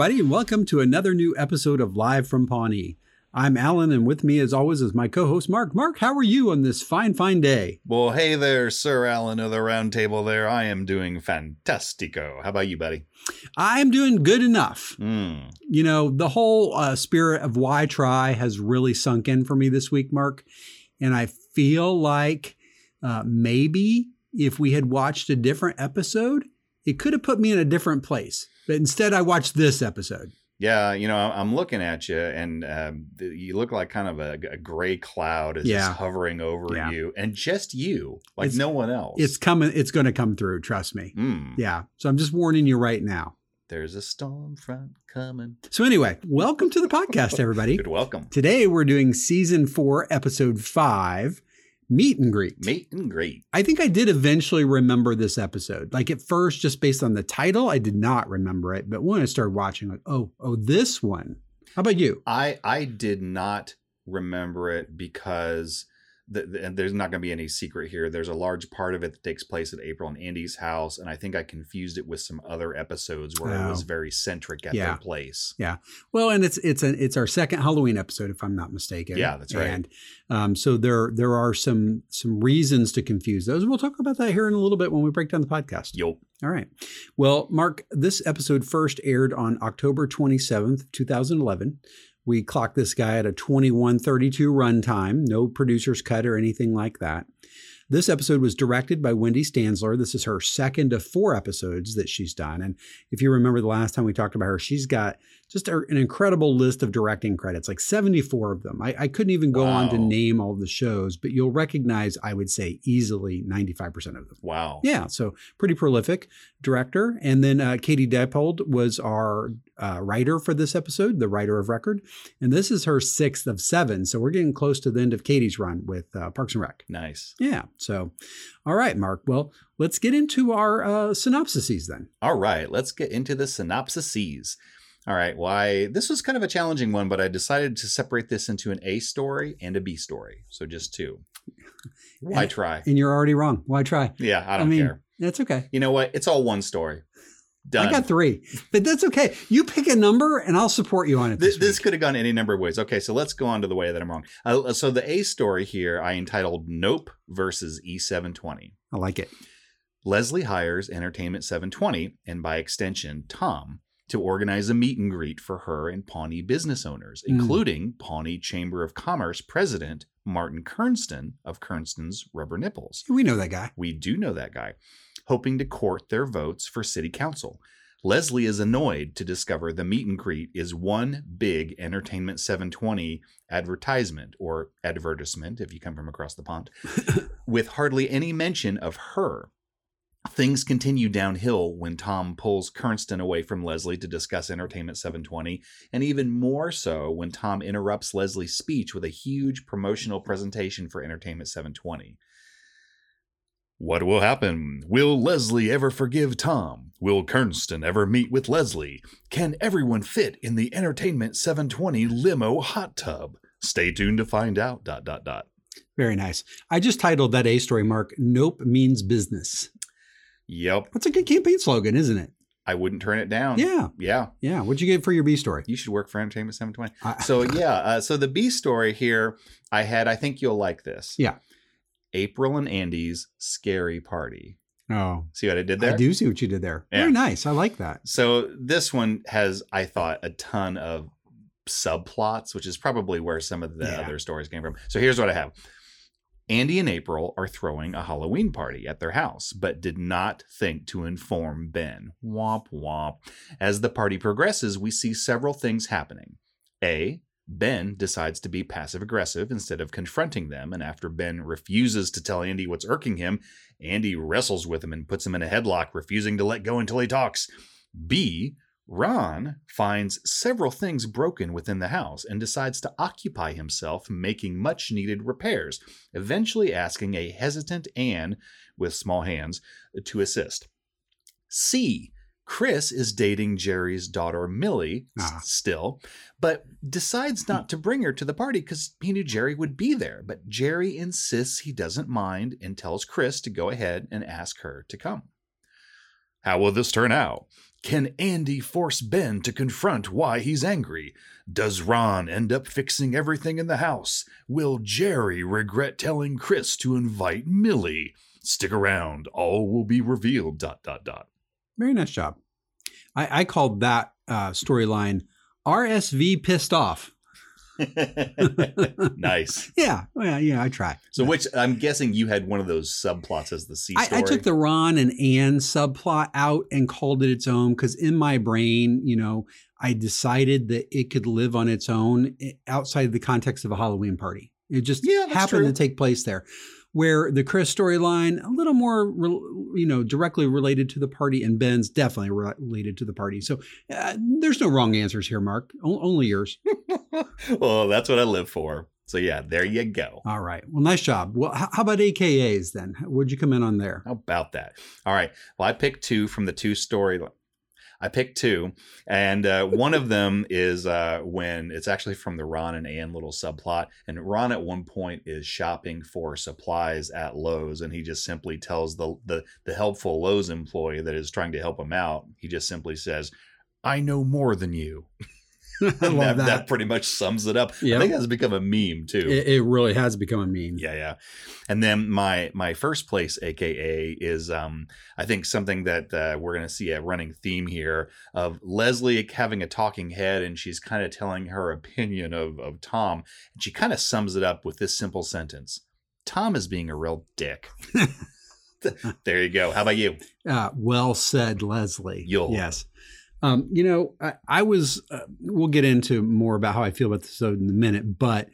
everybody, and welcome to another new episode of Live from Pawnee. I'm Alan, and with me, as always, is my co host, Mark. Mark, how are you on this fine, fine day? Well, hey there, Sir Alan of the Round Table there. I am doing fantastico. How about you, buddy? I'm doing good enough. Mm. You know, the whole uh, spirit of why try has really sunk in for me this week, Mark. And I feel like uh, maybe if we had watched a different episode, it could have put me in a different place. But instead, I watched this episode. Yeah, you know, I'm looking at you, and um, you look like kind of a, a gray cloud is Yeah. just hovering over Yeah. you, and just you, like It's- no one else. It's coming. It's going to come through. Trust me. Mm. Yeah. So I'm just warning you right now. There's a storm front coming. So anyway, welcome to the podcast, everybody. Good welcome. Today we're doing season four, episode five, meet and greet. Meet and greet. I think I did eventually remember this episode. Like at first, just based on the title, I did not remember it. But when I started watching, like, oh, oh, this one. How about you? I I did not remember it because the, the, and there's not going to be any secret here. There's a large part of it that takes place at April and Andy's house, and I think I confused it with some other episodes where it was Oh. very centric at Yeah. their place. Yeah. Well, and it's it's an it's our second Halloween episode, if I'm not mistaken. Yeah, that's right. And um, so there there are some some reasons to confuse those. We'll talk about that here in a little bit when we break down the podcast. Yo, All right. Well, Mark, this episode first aired on October 27th, 2011. We clocked this guy at a 2132 runtime, no producer's cut or anything like that. This episode was directed by Wendey Stanzler. This is her second of four episodes that she's done. And if you remember the last time we talked about her, she's got just a- an incredible list of directing credits, like 74 of them. I, I couldn't even go on to name all the shows, but you'll recognize, I would say, easily 95% of them. wow. Yeah, so pretty prolific director. And then uh, Katie Dippold was our uh, writer for this episode, the writer of record. And this is her sixth of seven. So we're getting close to the end of Katie's run with uh, Parks and Rec. Nice. Yeah. So, all right, Mark. Well, let's get into our uh, synopsises then. All right, let's get into the synopsises. All right, why this was kind of a challenging one, but I decided to separate this into an A story and a B story. So just two. Why And- try? And you're already wrong. Why try? Yeah, I don't mean, care. That's okay. You know what? It's all one story. Done. I got three, but that's okay. You pick a number and I'll support you on it. This, This, this could have gone any number of ways. Okay, so let's go on to the way that I'm wrong. Uh, so the A story here, I entitled "Knope versus E720." I like it. Leslie hires Entertainment 720, and by extension, Tom, to organize a meet and greet for her and Pawnee business owners, Mm. including Pawnee Chamber of Commerce President Martin Kernston of Kernston's Rubber Nipples. We know that guy. We do know that guy, hoping to court their votes for city council. Leslie is annoyed to discover the meet and greet is one big Entertainment 720 advertisement or advertisement if you come from across the pond, with hardly any mention of her. Things continue downhill when Tom pulls Kernston away from Leslie to discuss Entertainment 720, and even more so when Tom interrupts Leslie's speech with a huge promotional presentation for Entertainment 720. What will happen? Will Leslie ever forgive Tom? Will Kernston ever meet with Leslie? Can everyone fit in the Entertainment 720 limo hot tub? Stay tuned to find out. Dot dot dot. Very nice. I just titled that A story, Mark. Knope means business. Yep, That's a good campaign slogan, isn't it? I wouldn't turn it down. Yeah. yeah. Yeah. What'd you get for your B story? You should work for Entertainment 720. I- So yeah, uh, so the B story here, I had. I think you'll like this. Yeah. April and Andy's scary party. oh, See what I did there? I do see what you did there. Yeah. Very nice. I like that. So this one has, I thought, a ton of subplots, which is probably where some of the Yeah. other stories came from. So here's what I have. Andy and April are throwing a Halloween party at their house, but did not think to inform Ben. Womp womp. As the party progresses, we see several things happening. A. Ben decides to be passive aggressive instead of confronting them, and after Ben refuses to tell Andy what's irking him, Andy wrestles with him and puts him in a headlock, refusing to let go until he talks. B. Ron finds several things broken within the house and decides to occupy himself making much needed repairs, eventually asking a hesitant Anne with small hands to assist. C. Chris is dating Jerry's daughter Millie s- Ah. still, but decides not to bring her to the party because he knew Jerry would be there. But Jerry insists he doesn't mind and tells Chris to go ahead and ask her to come. How will this turn out? Can Andy force Ben to confront why he's angry? Does Ron end up fixing everything in the house? Will Jerry regret telling Chris to invite Millie? Stick around, all will be revealed. Dot dot dot. Very nice job. I, I called that uh, storyline RSV pissed off. nice. Yeah, well, yeah, I try. So, which I'm guessing you had one of those subplots as the C I, story. I took the Ron and Anne subplot out and called it its own because in my brain, you know, I decided that it could live on its own eh, outside the context of a Halloween party. It just Yeah, happened true. to take place there. Where the Chris storyline, a little more, you know, directly related to the party, and Ben's definitely related to the party. So uh, there's no wrong answers here, Mark. O- only yours. well, that's what I live for. So yeah, there you go. All right. Well, nice job. Well, how about AKAs then? What'd you come in on there? How about that? All right. Well, I picked two from the two story. I picked two, and uh, one of them is uh, when it's actually from the Ron and Ann little subplot. And Ron at one point is shopping for supplies at Lowe's, and he just simply tells the the, the helpful Lowe's employee that is trying to help him out. He just simply says, "I know more than you." I love that, that. pretty much sums it up. Yep. I think that's become a meme too. It, it really has become a meme. Yeah, yeah. And then my my first place, aka, is um I think something that uh, we're gonna see a running theme here of Leslie having a talking head, and she's kind of telling her opinion of of Tom, and she kind of sums it up with this simple sentence: "Tom is being a real dick." there you go. How about you? Uh, well said, Leslie. You'll- Yes. Um, you know, I, I was, uh, we'll get into more about how I feel about this in a minute, but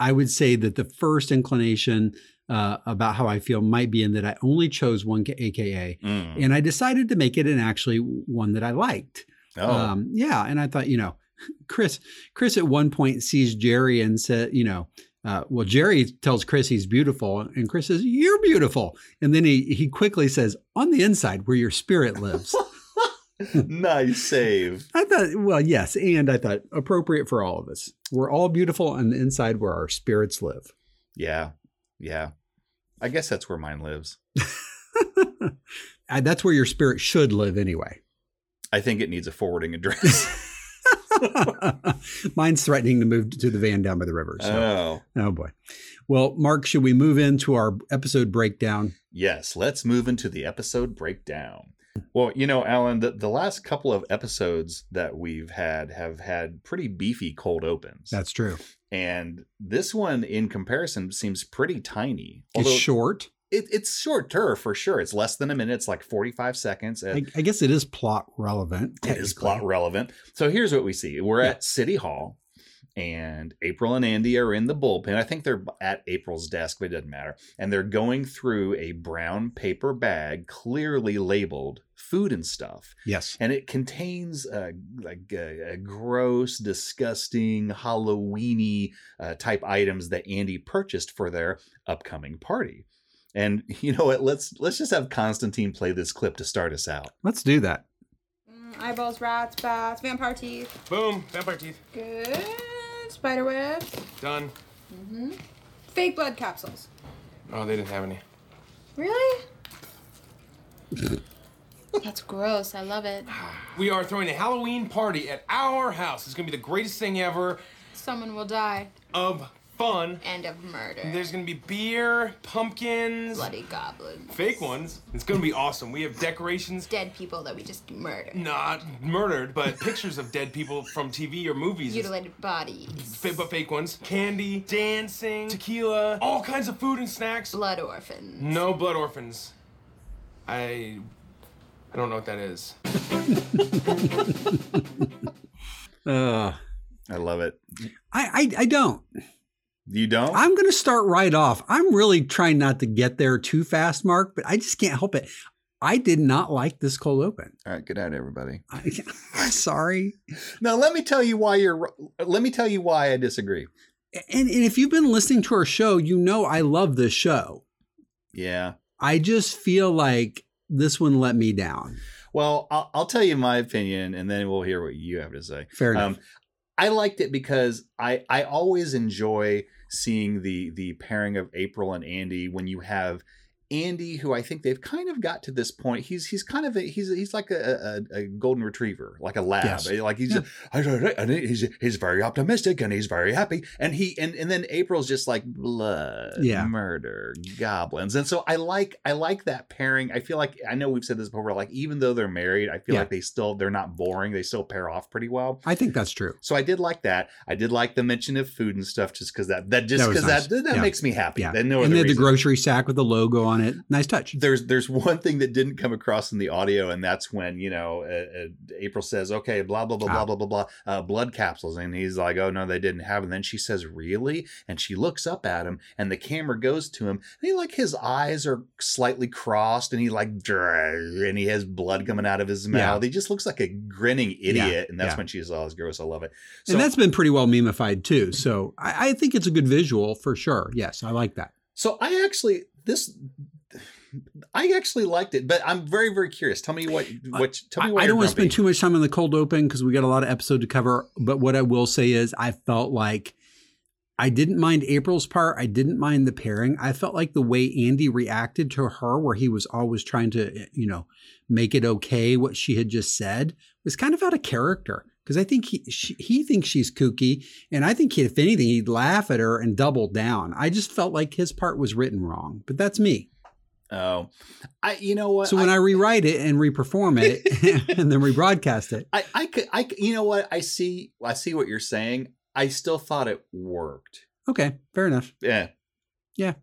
I would say that the first inclination uh, about how I feel might be in that I only chose one AKA Mm. and I decided to make it an actually one that I liked. Oh, Um, yeah. And I thought, you know, Chris, Chris at one point sees Jerry and said, you know, uh, well, Jerry tells Chris he's beautiful, and Chris says, "You're beautiful," and then he he quickly says, "On the inside, where your spirit lives." nice save. I thought, well, yes, and I thought appropriate for all of us. We're all beautiful on the inside, where our spirits live. Yeah, yeah. I guess that's where mine lives. That's where your spirit should live, anyway. I think it needs a forwarding address. Mine's threatening to move to the van down by the river. So. oh. Oh boy. Well, Mark, should we move into our episode breakdown? Yes, let's move into the episode breakdown. Well, you know, Alan, the, the last couple of episodes that we've had have had pretty beefy cold opens. That's true. and this one, in comparison, seems pretty tiny. It's short. it, it's shorter for sure. It's less than a minute. It's like 45 seconds. I, I guess it is plot relevant. it is plot relevant. So here's what we see. We're Yeah. at City Hall, and April and Andy are in the bullpen. I think they're at April's desk, but it doesn't matter. And they're going through a brown paper bag, clearly labeled food and stuff. Yes. And it contains uh, like uh, gross, disgusting, Halloweeny uh, type items that Andy purchased for their upcoming party. And you know what? Let's let's just have Constantine play this clip to start us out. Let's do that. Mm, eyeballs, rats, bats, vampire teeth. Boom, vampire teeth. Good. Spider webs. Done. Mm-hmm. Fake blood capsules. Oh, they didn't have any. Really? That's gross. I love it. We are throwing a Halloween party at our house. It's gonna be the greatest thing ever Someone will die. of fun. And of murder. There's gonna be beer, pumpkins, bloody goblins. fake ones. It's gonna be awesome. We have decorations. Dead people that we just murdered. Not murdered, but pictures of dead people from TV or movies. Mutilated bodies. Fa- but fake ones. Candy, dancing, tequila, all kinds of food and snacks. Blood orphans. No blood orphans. I I don't know what that is. Uh, I love it. I, I I don't. You don't? I'm going to start right off. I'm really trying not to get there too fast, Mark, but I just can't help it. I did not like this cold open. All right, good night, everybody. I, sorry. Now let me tell you why you're. Let me tell you why I disagree. And, and if you've been listening to our show, you know I love this show. Yeah. I just feel like this one let me down. Well, I'll, I'll tell you my opinion, and then we'll hear what you have to say. Fair enough. Um, I liked it because I I always enjoy seeing the the pairing of April and Andy when you have Andy, who I think they've kind of got to this point, he's he's kind of a, he's he's like a, a, a golden retriever, like a lab. Yes. Eh, like he's Yeah. and he's he's very optimistic and he's very happy. And he and, and then April's just like blood, Yeah. murder, goblins. And so I like I like that pairing. I feel like I know we've said this before. Like even though they're married, I feel Yeah. like they still they're not boring. They still pair off pretty well. I think that's true. So I did like that. I did like the mention of food and stuff, just because that that just That because nice. that that Yeah. makes me happy. Yeah. Then no and they had the grocery sack with the logo on it. Nice touch. There's there's one thing that didn't come across in the audio, and that's when you know uh, uh, April says, "Okay, blah blah blah Ah. blah blah blah blah, uh, blood capsules," and he's like, "Oh no, they didn't have." And then she says, "Really?" And she looks up at him, and the camera goes to him, and he like his eyes are slightly crossed, and he like and he has blood coming out of his Yeah. mouth. He just looks like a grinning idiot, and that's yeah. when she's all "Oh, gross." I love it. and that's been pretty well memeified too. So I, I think it's a good visual for sure. Yes, I like that. So I actually this I actually liked it, but I'm very very curious. Tell me what what tell me I, what I don't want to spend too much time on the cold open because we got a lot of episode to cover. But what I will say is, I felt like I didn't mind April's part. I didn't mind the pairing. I felt like the way Andy reacted to her, where he was always trying to, eh, you know, make it okay what she had just said, was kind of out of character. Because I think he she, he thinks she's kooky, and I think he, if anything, he'd laugh at her and double down. I just felt like his part was written wrong, but that's me. Oh, I you know what? So when I, rewrite it and reperform it and then rebroadcast it, I I could I you know what I see I see what you're saying. I still thought it worked. okay, fair enough. Yeah. Yeah.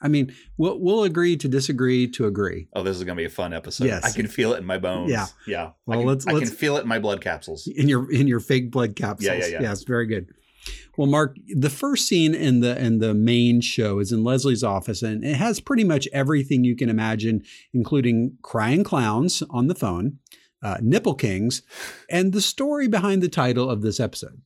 I mean, we'll we'll agree to disagree to agree. Oh, this is gonna be a fun episode. Yes. I can feel it in my bones. Yeah. Yeah. Well, I can, let's- I let's- can feel it in my blood capsules. in your in your fake blood capsules. Yeah, yeah, yeah. Yes, very good. Well, Mark, the first scene in the in the main show is in Leslie's office, and it has pretty much everything you can imagine, including crying clowns on the phone, uh, nipple kings, and the story behind the title of this episode.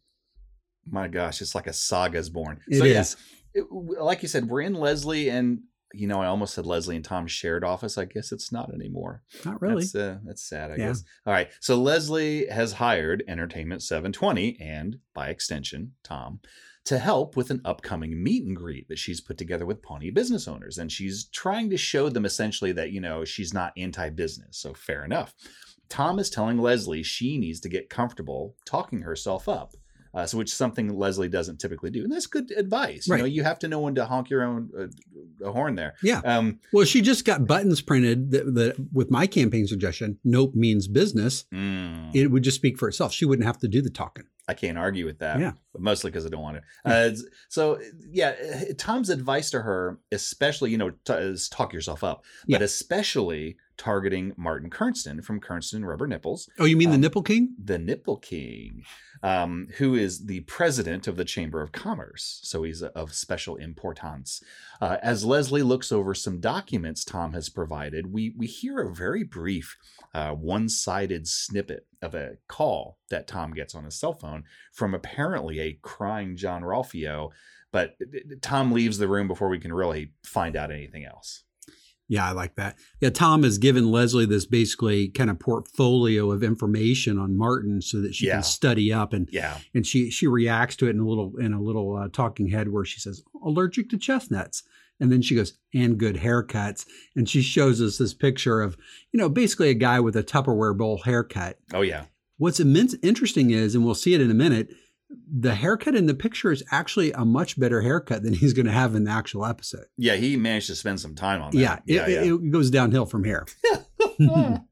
My gosh, it's like a saga's born. It is. so, yeah, it- like you said, we're in Leslie and you know, I almost said Leslie and Tom shared office. I guess it's not anymore. Not really. That's, uh, that's sad, I Yeah. guess. All right. So Leslie has hired Entertainment 720 and, by extension, Tom, to help with an upcoming meet and greet that she's put together with Pawnee business owners. And she's trying to show them essentially that, you know, she's not anti business. So fair enough. Tom is telling Leslie she needs to get comfortable talking herself up. Uh, so, which is something Leslie doesn't typically do, and that's good advice. You know, you have to know when to honk your own uh, horn there. Yeah. Um, Well, she just got buttons printed that, that with my campaign suggestion, Knope means business. mm. It would just speak for itself. She wouldn't have to do the talking. I can't argue with that. Yeah. But mostly because I don't want to. Uh, so, yeah, Tom's advice to her, especially, you know, t- is talk yourself up, but Yeah. especially targeting Martin Kernston from Kernston Rubber Nipples, Oh, you mean the Um, nipple king? the Nipple King, um, who is the president of the Chamber of Commerce. So he's of special importance. Uh, as Leslie looks over some documents Tom has provided, we, we hear a very brief, uh, one sided snippet of a call that Tom gets on his cell phone from apparently a crying Jean-Ralphio. But Tom leaves the room before we can really find out anything else. Yeah, I like that. Yeah, Tom has given Leslie this basically kind of portfolio of information on Martin so that she Yeah. can study up and Yeah. and she she reacts to it in a little in a little uh, talking head where she says allergic to chestnuts and then she goes and good haircuts and she shows us this picture of you know basically a guy with a Tupperware bowl haircut. Oh, yeah. What's immense interesting is and we'll see it in a minute the haircut in the picture is actually a much better haircut than he's going to have in the actual episode. Yeah. He managed to spend some time on that. Yeah, it, it- it goes downhill from here. well,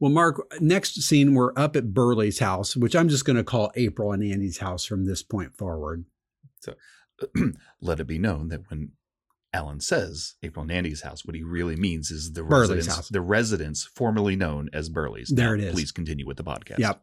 Mark, next scene, we're up at Burly's house, which I'm just going to call April and Andy's house from this point forward. So let it be known that when Alan says April and Andy's house, what he really means is the Burly's residence, house. the residence formerly known as Burly's. There it is. Please continue with the podcast. Yep.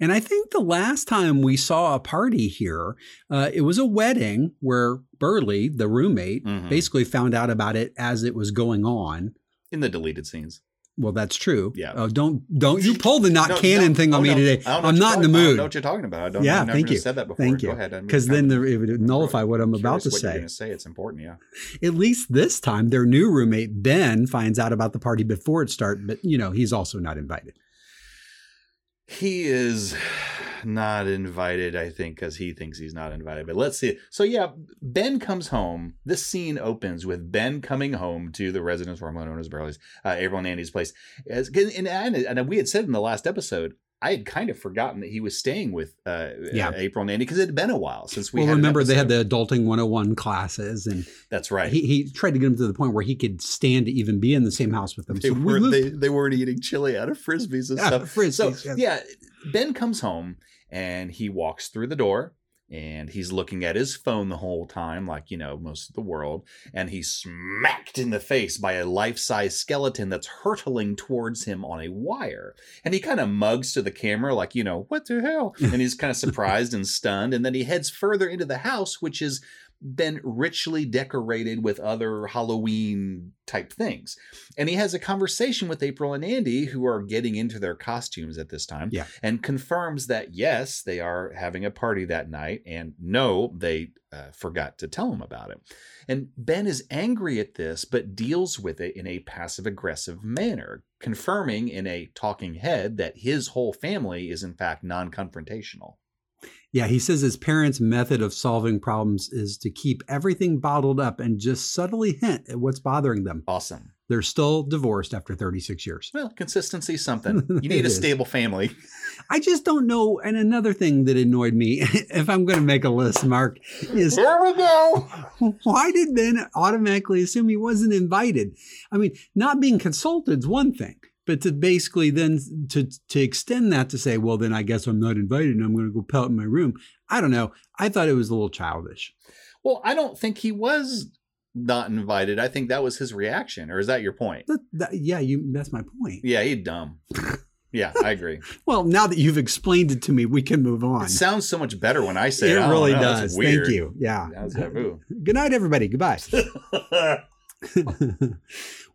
And I think the last time we saw a party here, uh, it was a wedding where Burley, the roommate, Mhm. basically found out about it as it was going on. In the deleted scenes. Well, that's true. Yeah. Oh, don't don't you pull the not No, canon no, thing on oh, me no. today. I don't know I'm not in the talking- I mood. know what you're talking about. I don't. Yeah, I've never thank you. Said that before. Thank you. Go ahead. Because then the, it would nullify what I'm about to what You're say. going to say it's important. Yeah. At least this time, their new roommate Ben finds out about the party before it starts, but you know he's also not invited. He is not invited, I think, because he thinks he's not invited. But let's see. So yeah, Ben comes home. This scene opens with Ben coming home to the residence formerly known as Burly's, uh, April and Andy's place. As, and, and, and we had said in the last episode, I had kind of forgotten that he was staying with uh, Yeah. uh, April and Andy because it had been a while since we. well, had remember they had the adulting 101 classes, and That's right. he, he tried to get him to the point where he could stand to even be in the same house with them. they So weren't moved- they, they weren't eating chili out of frisbees and Yeah, stuff. frisbees, so yes. yeah, Ben comes home and he walks through the door and he's looking at his phone the whole time, like you know most of the world. And he's smacked in the face by a life-size skeleton that's hurtling towards him on a wire. And he kind of mugs to the camera, like you know what the hell. And he's kind of surprised and stunned. And then he heads further into the house, which is been richly decorated with other Halloween type things. And he has a conversation with April and Andy, who are getting into their costumes at this time, Yeah. and confirms that yes, they are having a party that night, and no, they uh, forgot to tell him about it. And Ben is angry at this, but deals with it in a passive aggressive manner, confirming in a talking head that his whole family is in fact non confrontational. Yeah, he says his parents' method of solving problems is to keep everything bottled up and just subtly hint at what's bothering them. Awesome. They're still divorced after 36 years. Well, consistency something. You need a is. stable family. I just don't know. And another thing that annoyed me, if I'm going to make a list, Mark, is Here we go. why did Ben automatically assume he wasn't invited? I mean, not being consulted is one thing, but to basically then to to extend that to say, well, then I guess I'm not invited and I'm going to go pout in my room. I don't know. I thought it was a little childish. Well, I don't think he was not invited. I think that was his reaction. Or is that your point? That- that- yeah, you. That's my point. Yeah, he dumb. Yeah, I agree. Well, now that you've explained it to me, we can move on. It sounds so much better when I say it. it really know, does. Thank you. Yeah. Good night, everybody. Goodbye.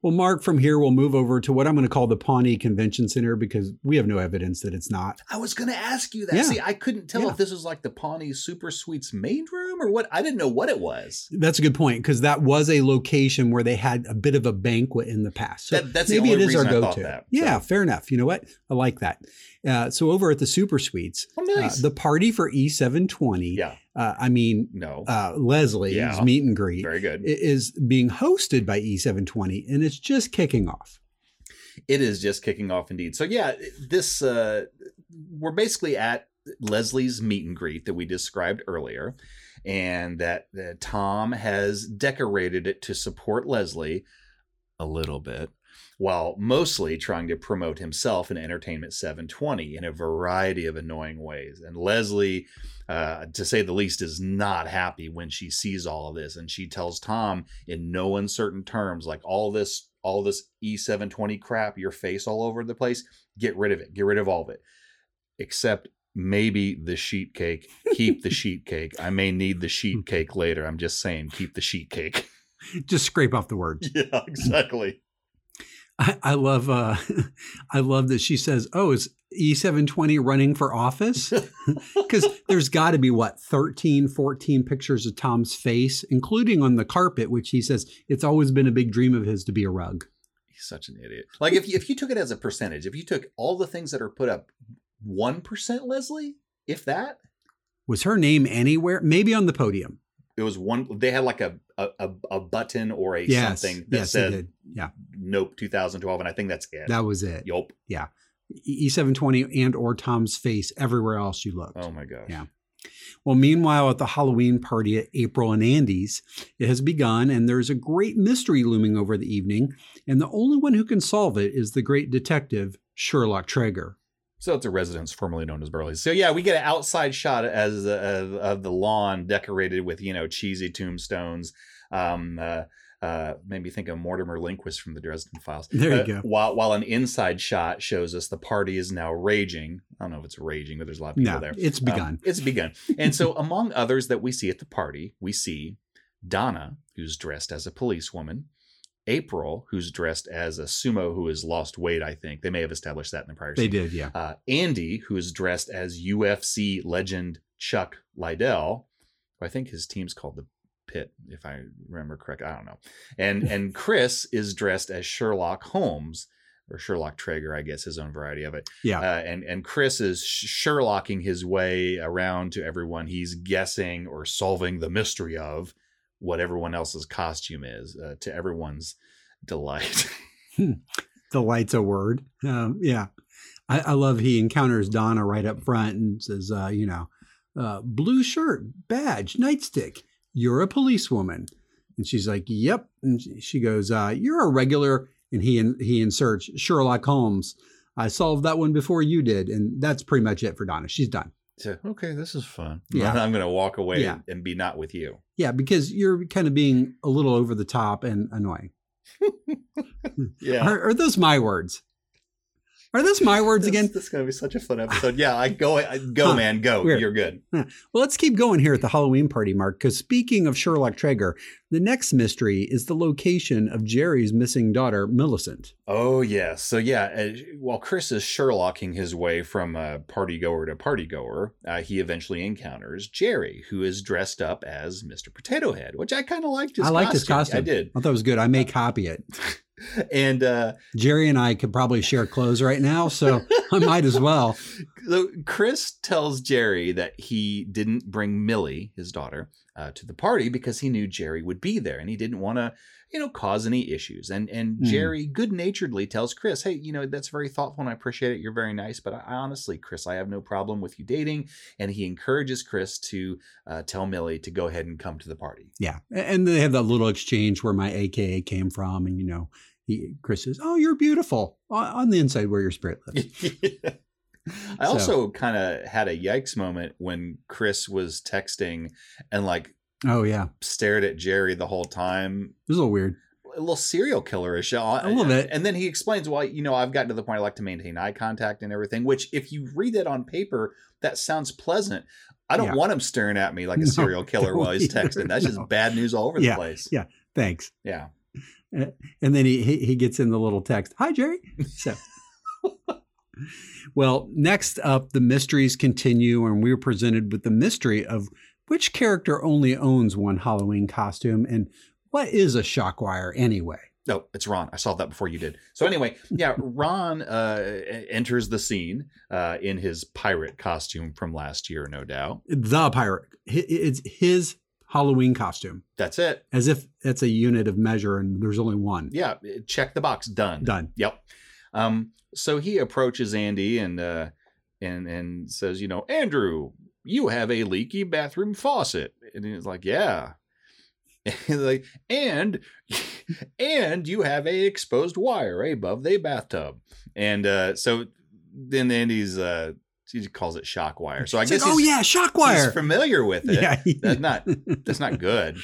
well, Mark, from here we'll move over to what I'm going to call the Pawnee Convention Center because we have no evidence that it's not. I was going to ask you that. Yeah. See, I couldn't tell Yeah. if this was like the Pawnee Super Suites main room or what. I didn't know what it was. That's a good point because that was a location where they had a bit of a banquet in the past. So That- that's maybe it is our reason I thought go-to. that, Yeah, so. fair enough. You know what? I like that. Uh, so over at the Super Suites, Oh, uh, the party for E720. yeah. Uh, I mean, No. uh, Leslie's Yeah. meet and greet Very good. is being hosted by E720, and it's just kicking off. it is just kicking off indeed. So yeah, this uh we're basically at Leslie's meet and greet that we described earlier and that, that Tom has decorated it to support Leslie a little bit while mostly trying to promote himself in Entertainment 720 in a variety of annoying ways. And Leslie, uh, to say the least, is not happy when she sees all of this. And she tells Tom in no uncertain terms, like all this, all this E720 crap, your face all over the place, get rid of it. Get rid of all of it. Except maybe the sheet cake. Keep the sheet cake. I may need the sheet cake later. I'm just saying, keep the sheet cake. Just scrape off the words. yeah, exactly. I, I love uh I love that she says, "Oh, is E720 running for office?" Cuz there's got to be what 13, 14 pictures of Tom's face, including on the carpet which he says it's always been a big dream of his to be a rug. He's such an idiot. Like if you, if you took it as a percentage, if you took all the things that are put up, one percent, Leslie, if that, Was her name anywhere? Maybe on the podium. It was one. They had like a a, a, button or a Yes. something that yes, said. Yeah. Knope 2012, and I think that's it. That was it. yep yeah E720 and or Tom's face everywhere else you looked. Oh my gosh. Yeah. Well, meanwhile, at the Halloween party at April and Andy's, it has begun, and there's a great mystery looming over the evening. And the only one who can solve it is the great detective, Sherlock Traeger. So it's a residence formerly known as Burly's. So yeah, we get an outside shot as uh, of, the lawn decorated with you know cheesy tombstones. Um, uh, uh, made me think of Mortimer Lindquist from the Dresden Files. There you Uh, go. While while an inside shot shows us the party is now raging. I don't know if it's raging, but there's a lot of people No, there. it's Um, begun. it's begun. And so, among others that we see at the party, we see Donna, who's dressed as a policewoman, April, who's dressed as a sumo who has lost weight, I think. They may have established that in the prior they scene. did, yeah. Uh, Andy, who is dressed as UFC legend Chuck Liddell. I think his team's called the Pit, if I remember correct. I don't know. And and Chris is dressed as Sherlock Holmes, or Sherlock Traeger, I guess, his own variety of it. Yeah. Uh, and and Chris is Sherlocking his way around to everyone. He's guessing or solving the mystery of what everyone else's costume is, uh, to everyone's delight. the light's a word. Um, yeah. I, I love he encounters Donna right up front and says, uh, you know, uh, blue shirt, badge, nightstick. You're a policewoman. And she's like, yep. And she- she goes, uh, you're a regular. And he, and he inserts Sherlock Holmes. I solved that one before you did. And that's pretty much it for Donna. She's done. So, okay, this is fun. Yeah. I'm going to walk away Yeah. and be not with you. Yeah, because you're kind of being a little over the top and annoying. Yeah. Are, are those my words? Are those my words This- again? This is going to be such a fun episode. Yeah, I go, I, go, Huh. man, go. Weird. You're good. Well, let's keep going here at the Halloween party, Mark, because speaking of Sherlock Traeger, the next mystery is the location of Jerry's missing daughter, Millicent. Oh yes. So yeah, uh, while Chris is Sherlocking his way from a party goer to party goer, uh, he eventually encounters Jerry, who is dressed up as Mr. Potato Head, which I kind of liked. His I liked his costume. I did. I thought it was good. I may copy it. And uh, Jerry and I could probably share clothes right now, so I might as well. so Chris tells Jerry that he didn't bring Millie, his daughter, uh, to the party because he knew Jerry would be there, and he didn't want to, you know, cause any issues. And and Hmm. Jerry good naturedly tells Chris, "Hey, you know, that's very thoughtful, and I appreciate it. You're very nice, but I, I honestly, Chris, I have no problem with you dating." And he encourages Chris to uh, tell Millie to go ahead and come to the party. Yeah, and they have that little exchange where my AKA came from, and you know, he Chris says, "Oh, you're beautiful on- the inside where your spirit lives." I also kind of had a yikes moment when Chris was texting and like Oh yeah, stared at Jerry the whole time. it was a little weird. A little serial killerish. Uh, a little bit. And then he explains, well, you know, I've gotten to the point I like to maintain eye contact and everything, which if you read that on paper, that sounds pleasant. I don't Yeah. want him staring at me like a No, serial killer while he's don't texting. either, That's just bad news all over Yeah, the place. yeah. Thanks. Yeah. And then he, he gets in the little text, "Hi, Jerry." So, well, next up, the mysteries continue, and we're presented with the mystery of which character only owns one Halloween costume, and what is a shock wire anyway. No, it's Ron. I saw that before you did. So anyway, yeah, Ron uh, enters the scene uh, in his pirate costume from last year, no doubt. The pirate, it's his Halloween costume, That's it. as if it's a unit of measure, and there's only one. Yeah, check the box. Done. Done. Yep. Um, so he approaches Andy and uh, and and says, you know, Andrew, you have a leaky bathroom faucet, and he's like, yeah. And like, and and you have a exposed wire above the bathtub, and uh, so then Andy's uh, he just calls it shock wire. So I It's guess like, oh yeah, shock wire. he's familiar with it. Yeah, That's not that's not good.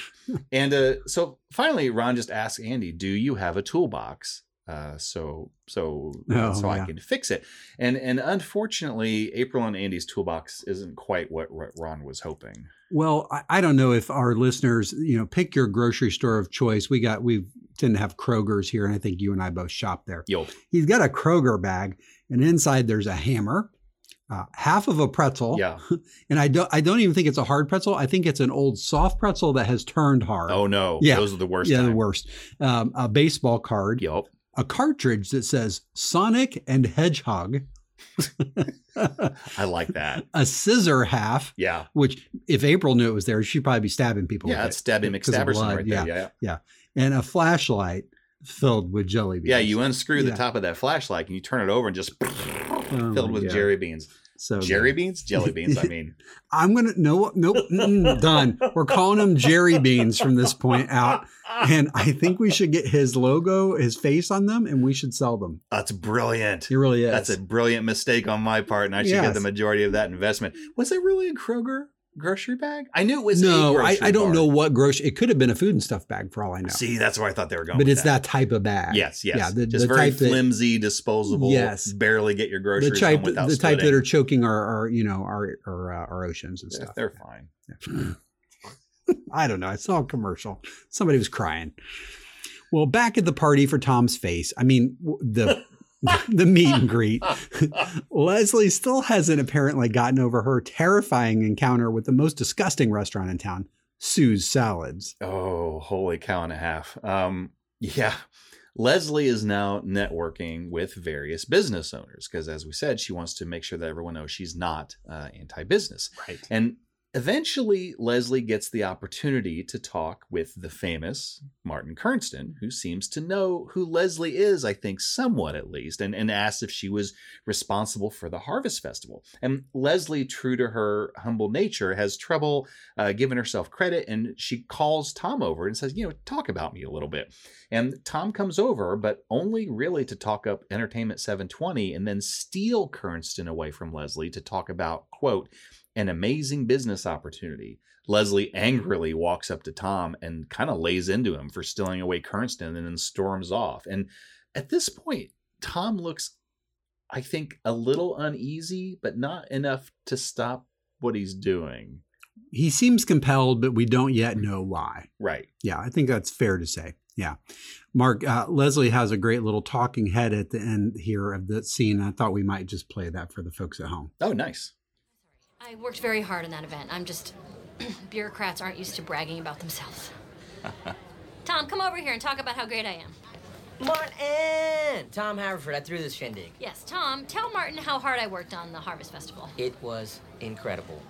And uh, so finally, Ron just asks Andy, "Do you have a toolbox?" Uh, so so Oh, so I can fix it. And and unfortunately, April and Andy's toolbox isn't quite what, what Ron was hoping. Well, I, I don't know if our listeners, you know, pick your grocery store of choice. We got we tend to have Kroger's here, and I think you and I both shop there. Yo, He's got a Kroger bag, and inside there's a hammer, uh, half of a pretzel, yeah. and I don't I don't even think it's a hard pretzel. I think it's an old soft pretzel that has turned hard. Oh no, Yeah. those are the worst. yeah, the worst. Um, a baseball card, Yup. a cartridge that says Sonic and Hedgehog, I like that. a scissor half. Yeah, Which, if April knew it was there, she'd probably be stabbing people. yeah, with it's it. Of McStabberson right yeah. there. Yeah, and a flashlight filled with jelly beans. yeah. You unscrew the top of that flashlight and you turn it over and just Oh filled with God. jerry beans. So Jerry good. beans, jelly beans. I mean, I'm gonna no nope done. We're calling them Jerry beans from this point out, and I think we should get his logo, his face on them, and we should sell them. that's brilliant. He really is. That's a brilliant mistake on my part, and I should get the majority of that investment. Was it really a Kroger grocery bag? I knew it was. no, I, grocery I don't bar. know what grocery. It could have been a food and stuff bag for all I know. See, that's where I thought they were going. but it's that. type of bag. Yes, yes. Yeah, the, Just the very type that flimsy, disposable. Yes. barely get your the groceries type home without the type that are choking our, our you know our our, uh, our oceans and They're, stuff. they're fine. I don't know. I saw a commercial. Somebody was crying. Well, back at the party for Tom's face, I mean, the the meet and greet. Leslie still hasn't apparently gotten over her terrifying encounter with the most disgusting restaurant in town, Sue's Salads. Oh, holy cow and a half. Um, yeah. Leslie is now networking with various business owners because, as we said, she wants to make sure that everyone knows she's not uh, anti business. Right. And eventually, Leslie gets the opportunity to talk with the famous Martin Kernston, who seems to know who Leslie is, I think, somewhat at least, and, and asks if she was responsible for the Harvest Festival. And Leslie, true to her humble nature, has trouble uh, giving herself credit, and she calls Tom over and says, You know, talk about me a little bit. And Tom comes over, but only really to talk up Entertainment 720 and then steal Kernston away from Leslie to talk about, quote, an amazing business opportunity. Leslie angrily walks up to Tom and kind of lays into him for stealing away Kernston and then storms off. And at this point, Tom looks, I think, a little uneasy, but not enough to stop what he's doing. He seems compelled, but we don't yet know why. Right. Yeah, I think that's fair to say. Yeah. Mark, uh, Leslie has a great little talking head at the end here of the scene. I thought we might just play that for the folks at home. Oh, nice. I worked very hard on that event. I'm just. bureaucrats aren't used to bragging about themselves. Tom, come over here and talk about how great I am. Martin! Tom Haverford, I threw this shindig. Yes, Tom, tell Martin how hard I worked on the Harvest Festival. It was incredible.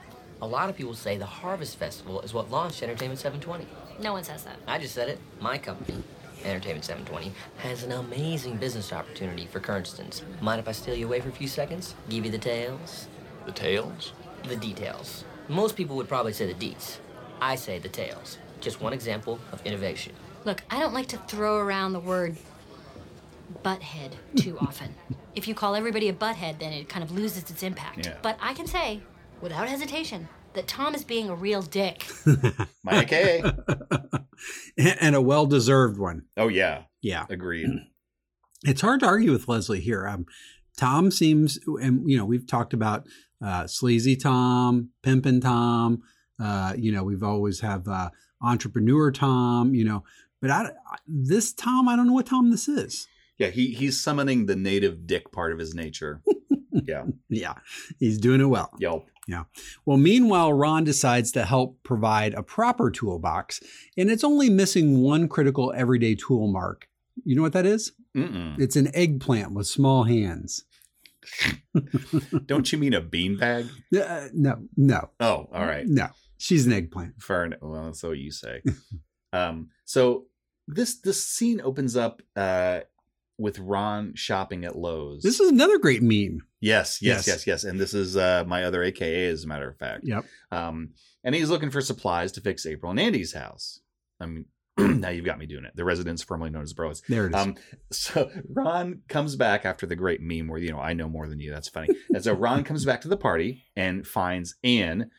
A lot of people say the Harvest Festival is what launched Entertainment 720. No one says that. I just said it. My company, Entertainment 720, has an amazing business opportunity for Kernstons. Mind if I steal you away for a few seconds? Give you the tales? The tails? The details. Most people would probably say the deets. I say the tales. Just one example of innovation. Look, I don't like to throw around the word butthead too often. if you call everybody a butthead, then it kind of loses its impact. Yeah. But I can say, without hesitation, that Tom is being a real dick. My AKA. and a well deserved one. oh, yeah. Yeah. Agreed. It's hard to argue with Leslie here. Um, Tom seems, and you know, we've talked about uh, sleazy Tom, pimpin' Tom. Uh, you know, we've always have uh, entrepreneur Tom. You know, but I, this Tom, I don't know what Tom this is. Yeah, he he's summoning the native dick part of his nature. yeah. Yeah, he's doing it well. Yep. Yeah. Well, meanwhile, Ron decides to help provide a proper toolbox, and it's only missing one critical everyday tool mark. You know what that is? Mm-mm. It's an eggplant with small hands. Don't you mean a beanbag? Uh, no, no, Oh, all right. no. She's an eggplant. Fair enough. Well, so you say. um, so this this scene opens up uh, with Ron shopping at Lowe's. This is another great meme. yes, yes, Yes. yes, yes. And this is uh, my other AKA, as a matter of fact. Yep. Um, and he's looking for supplies to fix April and Andy's house. I mean, now you've got me doing it. The residents formerly known as Burroughs. There it is. Um, so Ron comes back after the great meme where you know I know more than you. That's funny. And so Ron comes back to the party and finds Anne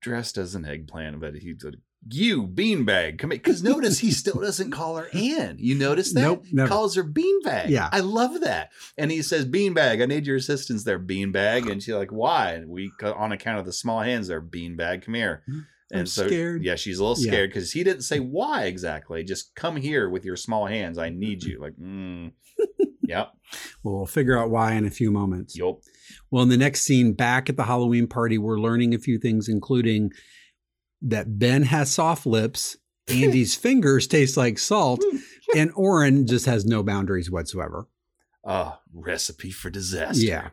dressed as an eggplant, but he's like, "You beanbag, come Because notice he still doesn't call her Anne. You notice that? Nope, never. Calls her beanbag. Yeah. I love that. And he says, "Beanbag, I need your assistance there, beanbag." And she's like, "Why?" And we on account of the small hands there, beanbag, come here. I'm And so, scared. yeah, she's a little scared because he didn't say why exactly. Just come here with your small hands. I need you. Like, mm. yep, well, we'll figure out why in a few moments. yep Well, in the next scene, back at the Halloween party, we're learning a few things, including that Ben has soft lips, Andy's fingers taste like salt, and Orin just has no boundaries whatsoever. Ah, recipe for disaster. Yeah.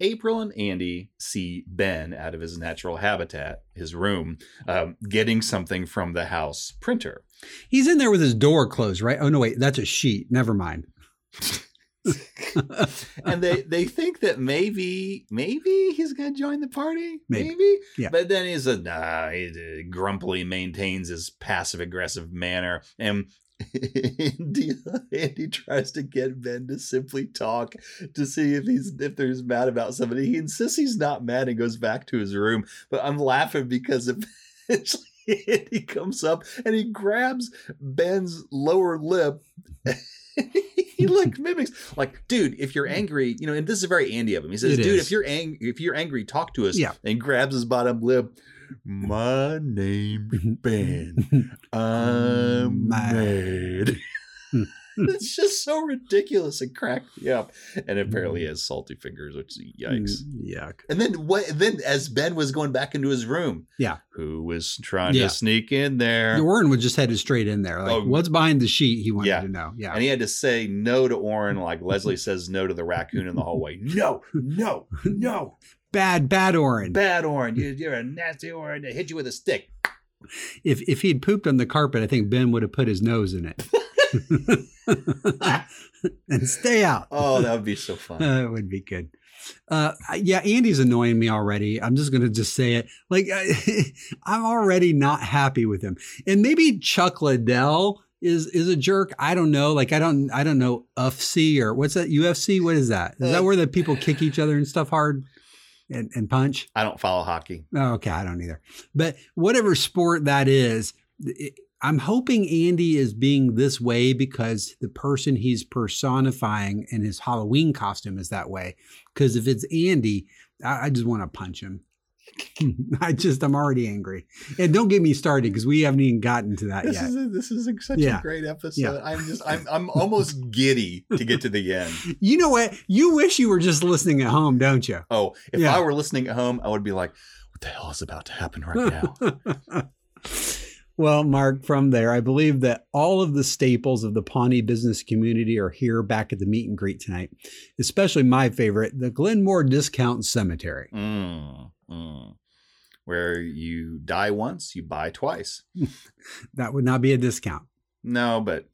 April and Andy see Ben out of his natural habitat, his room, um, getting something from the house printer. He's in there with his door closed, right? Oh, no, wait, that's a sheet. Never mind. and they they think that maybe maybe he's gonna join the party Maybe. maybe, Yeah. but then he's a nah, he grumpily maintains his passive aggressive manner and Andy, Andy tries to get Ben to simply talk to see if he's if there's mad about somebody. He insists he's not mad and goes back to his room. But I'm laughing because eventually Andy comes up and he grabs Ben's lower lip. he like mimics like dude if you're mm. angry you know and this is very andy of him he says It dude is. if you're angry if you're angry talk to us Yeah. and grabs his bottom lip my name's ben i'm Mad. it's just so ridiculous. and cracked me up. And apparently he has salty fingers, which yikes. Mm, Yuck. And then what? Then as Ben was going back into his room, Yeah. who was trying Yeah. to sneak in there, Warren was just headed straight in there. Like, Oh. what's behind the sheet? He wanted Yeah. to know. Yeah. and he had to say no to Orin, like Leslie says no to the raccoon in the hallway. No, no, no, bad, bad Orin. bad Orin, you, you're a nasty Orin. They hit you with a stick. If if he'd pooped on the carpet, I think Ben would have put his nose in it. and stay out. Oh, that would be so fun. Uh, it would be good. Uh, yeah, Andy's annoying me already. I'm just gonna just say it. Like I, I'm already not happy with him, and maybe Chuck Liddell is is a jerk. I don't know. Like I don't I don't know UFC or what's that UFC? What is that? Is that where the people kick each other and stuff hard and, and punch? I don't follow hockey. Oh, okay, I don't either. But whatever sport that is, it, I'm hoping Andy is being this way because the person he's personifying in his Halloween costume is that way. Because if it's Andy, I, I just want to punch him. I just, I'm already angry. And don't get me started because we haven't even gotten to that This yet. is a, this is a, such Yeah. a great episode. Yeah. I'm just I'm I'm almost giddy to get to the end. You know what? You wish you were just listening at home, don't you? Oh, if Yeah. I were listening at home, I would be like, "What the hell is about to happen right now?" well, Mark, from there, I believe that all of the staples of the Pawnee business community are here back at the meet and greet tonight, especially my favorite, the Glenmore Discount Cemetery. Mm, mm. Where you die once, you buy twice. That would not be a discount. No, but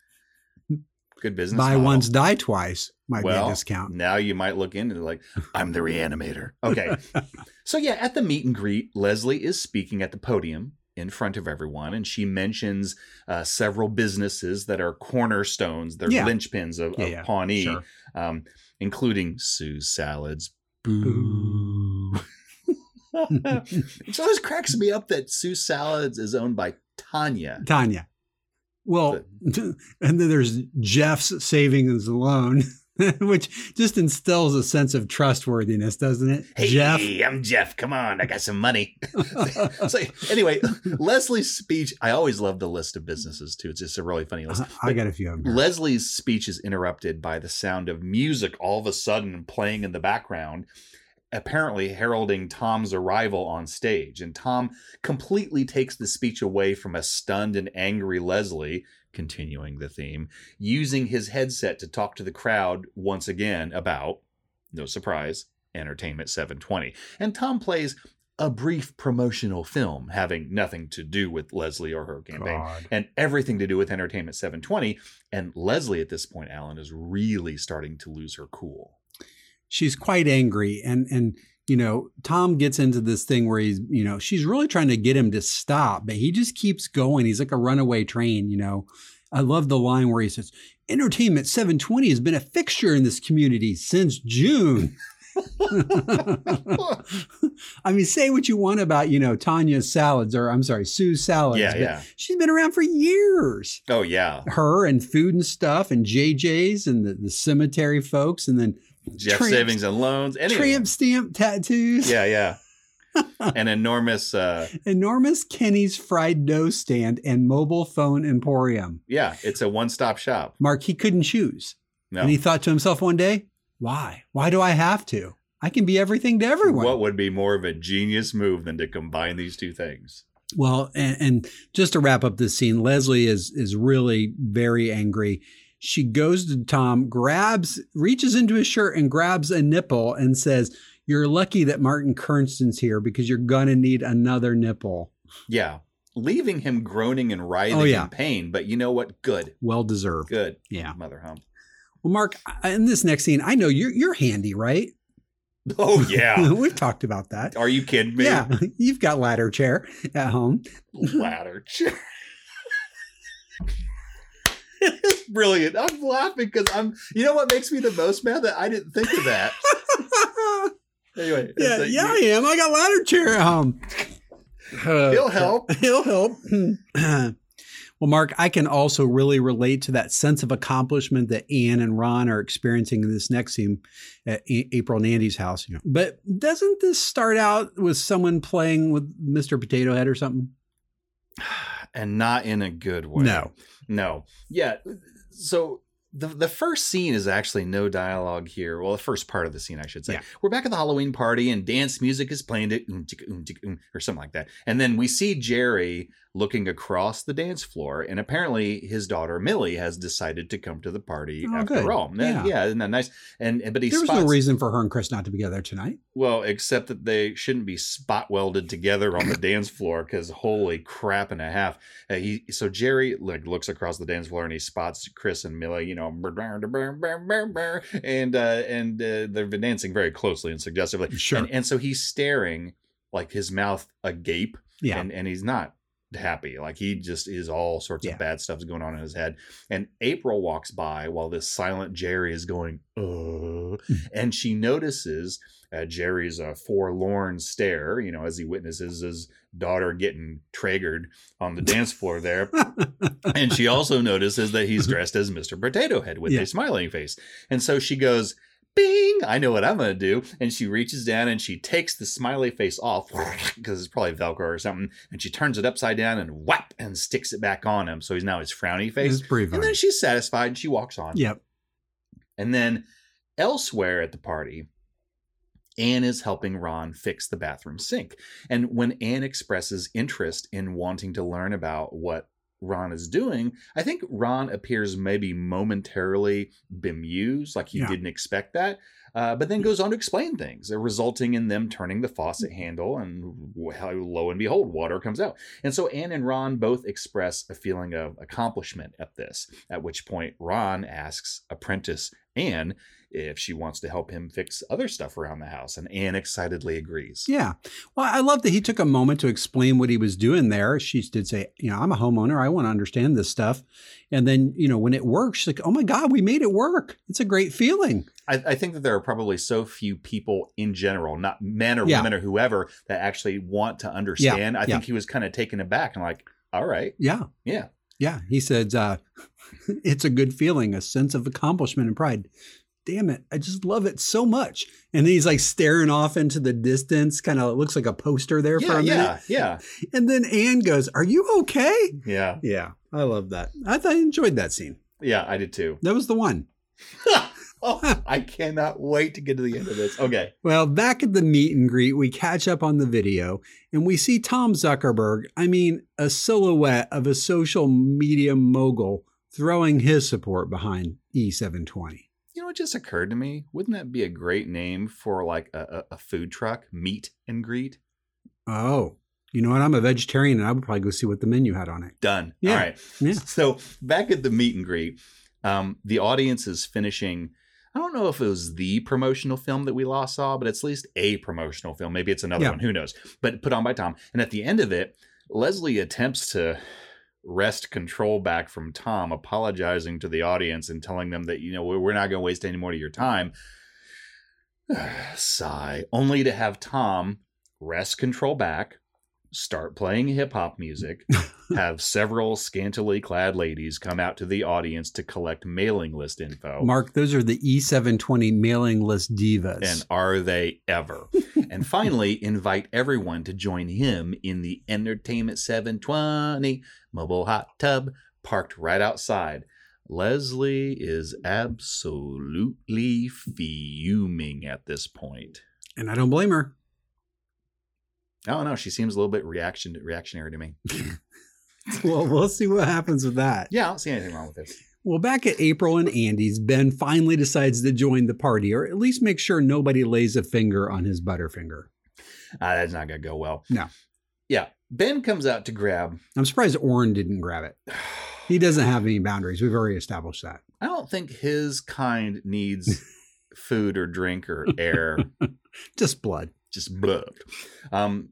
good business. Buy model. once, die twice might well, be a discount. Now you might look into like, I'm the reanimator. Okay. so yeah, at the meet and greet, Leslie is speaking at the podium in front of everyone, and she mentions uh, several businesses that are cornerstones, they're Yeah. linchpins of, Yeah, of yeah, Pawnee, sure. um, including Sue's Salads. Boo. it always cracks me up that Sue's Salads is owned by Tanya. Tanya. Well, and then there's Jeff's savings and loan, which just instills a sense of trustworthiness, doesn't it? Hey, Jeff. I'm Jeff. Come on, I got some money. so anyway, Leslie's speech. I always love the list of businesses too. It's just a really funny list. Uh-huh, I got a few of them. Leslie's speech is interrupted by the sound of music all of a sudden playing in the background, apparently heralding Tom's arrival on stage. And Tom completely takes the speech away from a stunned and angry Leslie, continuing the theme, using his headset to talk to the crowd once again about, no surprise, Entertainment 720. And Tom plays a brief promotional film having nothing to do with Leslie or her campaign God. and everything to do with Entertainment 720. And Leslie, at this point, Alan, is really starting to lose her cool. She's quite angry. And and you know tom gets into this thing where he's you know she's really trying to get him to stop but he just keeps going. He's like a runaway train you know. I love the line where he says entertainment 720 has been a fixture in this community since june. I mean say what you want about you know tanya's salads or i'm sorry sue's salads yeah, yeah. she's been around for years. Oh, yeah. her and food and stuff and jj's and the, the cemetery folks and then Jeff Tramp- Savings and Loans. Anyway. tramp stamp tattoos Yeah, yeah. An enormous, uh, enormous Kenny's fried dough stand and mobile phone emporium. yeah, it's a one stop shop. Mark, he couldn't choose. No. And he thought to himself one day, why? Why do I have to? I can be everything to everyone. What would be more of a genius move than to combine these two things? Well, and, and just to wrap up this scene, Leslie is is really very angry. She goes to Tom, grabs, reaches into his shirt and grabs a nipple and says, You're lucky that Martin Kernston's here because you're gonna need another nipple. Yeah. Leaving him groaning and writhing Oh, yeah. in pain. But you know what? Good. Well deserved. Good. Yeah. Mother hump. Well, Mark, in this next scene, I know you're you're handy, right? Oh, yeah. We've talked about that. Are you kidding me? Yeah, you've got ladder chair at home. ladder chair. it's brilliant. I'm laughing because I'm. You know what makes me the most mad that I didn't think of that. Anyway, yeah, like yeah, I am. I got ladder chair at home. he'll help. He'll help. well, Mark, I can also really relate to that sense of accomplishment that Ann and Ron are experiencing in this next scene at A- April and Andy's house. You know. But doesn't this start out with someone playing with Mr. Potato Head or something? and not in a good way. No. No. Yeah. So the the first scene is actually no dialogue here. Well, the first part of the scene, I should say. Yeah. We're back at the Halloween party and dance music is playing it, um, um, um, or something like that. And then we see Jerry looking across the dance floor, and apparently his daughter Millie has decided to come to the party Oh, after good. all. Yeah. yeah, isn't that nice? And but he There was spots, no reason for her and Chris not to be together tonight. well, except that they shouldn't be spot welded together on the dance floor because holy crap and a half. Uh, he so Jerry like looks across the dance floor and he spots Chris and Millie, you know, and uh, and uh, they've been dancing very closely and suggestively. Sure. And, and so he's staring like his mouth agape, Yeah. and and he's not happy. Like he just is all sorts Yeah. of bad stuff's going on in his head. And April walks by while this silent Jerry is going, uh, and she notices uh, Jerry's uh, forlorn stare, you know, as he witnesses his daughter getting triggered on the dance floor there. and she also notices that he's dressed as Mr. Potato Head with Yeah. a smiling face. And so she goes, Bing! I know what I'm going to do. And she reaches down and she takes the smiley face off because it's probably Velcro or something. And she turns it upside down and whap and sticks it back on him. So he's now his frowny face. And then she's satisfied and she walks on. Yep. And then elsewhere at the party, Ann is helping Ron fix the bathroom sink. And when Ann expresses interest in wanting to learn about what Ron is doing, I think Ron appears maybe momentarily bemused, like he Yeah. didn't expect that, uh, but then goes on to explain things, uh, resulting in them turning the faucet handle, and well, lo and behold, water comes out. And so Ann and Ron both express a feeling of accomplishment at this, at which point Ron asks apprentice Ann if she wants to help him fix other stuff around the house, and Ann excitedly agrees. Yeah. Well, I love that he took a moment to explain what he was doing there. She did say, you know, I'm a homeowner. I want to understand this stuff. And then, you know, when it works, she's like, oh my God, we made it work. It's a great feeling. I, I think that there are probably so few people in general, not men or Yeah. women or whoever, that actually want to understand. I yeah. think he was kind of taken aback and like, all right, Yeah. yeah. Yeah. He said, uh, it's a good feeling, a sense of accomplishment and pride. Damn it. I just love it so much. And he's like staring off into the distance, kind of looks like a poster there for Yeah, a minute. yeah, yeah, And then Ann goes, Are you okay? yeah, Yeah. I love that. I thought I enjoyed that scene. yeah. I did too. That was the one. oh, I cannot wait to get to the end of this. Okay. Well, back at the meet and greet, we catch up on the video and we see Tom Zuckerberg, I mean, a silhouette of a social media mogul, throwing his support behind E E720. You know, it just occurred to me. Wouldn't that be a great name for like a, a, food truck? Meet and greet. Oh, you know what? I'm a vegetarian and I would probably go see what the menu had on it. Done. Yeah. All right. Yeah. So back at the meet and greet, um, the audience is finishing. I don't know if it was the promotional film that we last saw, but it's at least a promotional film. Maybe it's another Yeah. one. Who knows? But put on by Tom. And at the end of it, Leslie attempts to wrest control back from Tom, apologizing to the audience and telling them that, you know, we're not going to waste any more of your time. Sigh. Only to have Tom wrest control back, start playing hip hop music, have several scantily clad ladies come out to the audience to collect mailing list info. Mark, those are the E720 mailing list divas. and are they ever? and finally, invite everyone to join him in the Entertainment 720 mobile hot tub parked right outside. Leslie is absolutely fuming at this point. and I don't blame her. I don't know. She seems a little bit reaction reactionary to me. Well, we'll see what happens with that. Yeah, I don't see anything wrong with this. Well, back at April and Andy's, Ben finally decides to join the party, or at least make sure nobody lays a finger on his butterfinger. Ah, that's not going to go well. No. Yeah. Ben comes out to grab. I'm surprised Orin didn't grab it. He doesn't have any boundaries. We've already established that. I don't think his kind needs food or drink or air. Just blood. Just blood. Um,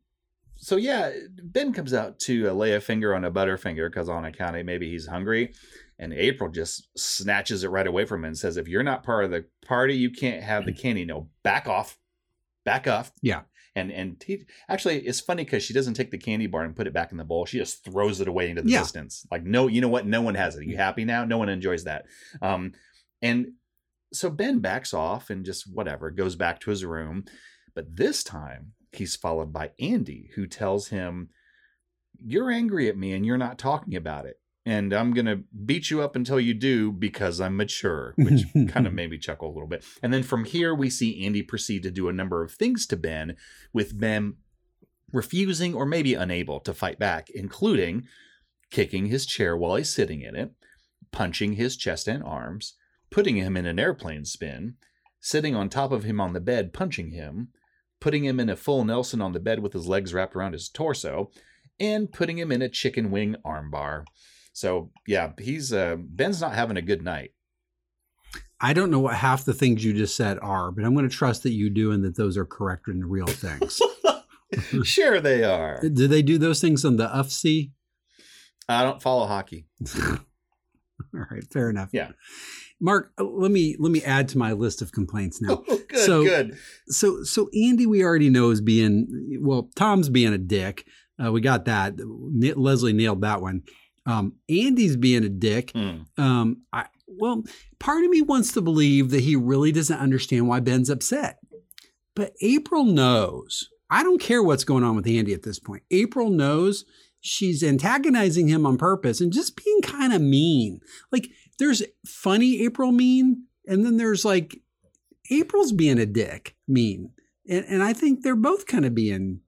so yeah, Ben comes out to uh, lay a finger on a butterfinger because on account of maybe he's hungry, and April just snatches it right away from him and says, "If you're not part of the party, you can't have the candy. No, back off, back off." Yeah. And and he, actually, it's funny because she doesn't take the candy bar and put it back in the bowl. She just throws it away into the Yeah. distance. Like, no, you know what? No one has it. Are you happy now? No one enjoys that. Um, and so Ben backs off and just whatever goes back to his room. But this time he's followed by Andy, who tells him, You're angry at me and you're not talking about it. and I'm going to beat you up until you do because I'm mature, which kind of made me chuckle a little bit. And then from here, we see Andy proceed to do a number of things to Ben, with Ben refusing or maybe unable to fight back, including kicking his chair while he's sitting in it, punching his chest and arms, putting him in an airplane spin, sitting on top of him on the bed, punching him, putting him in a full Nelson on the bed with his legs wrapped around his torso, and putting him in a chicken wing armbar. So yeah, he's uh, Ben's not having a good night. I don't know what half the things you just said are, but I'm going to trust that you do and that those are correct and real things. sure, they are. do they do those things on the UFC? I don't follow hockey. All right, fair enough. Yeah. Mark, uh, let me let me add to my list of complaints now. Oh, good, So- good. So so Andy, we already know is being well. Tom's being a dick. Uh, we got that. Leslie nailed that one. Um, Andy's being a dick. Hmm. Um, I, well, part of me wants to believe that he really doesn't understand why Ben's upset, but April knows. I don't care what's going on with Andy at this point. April knows she's antagonizing him on purpose and just being kind of mean. Like there's funny April mean, and then there's like April's being a dick mean. And, and I think they're both kind of being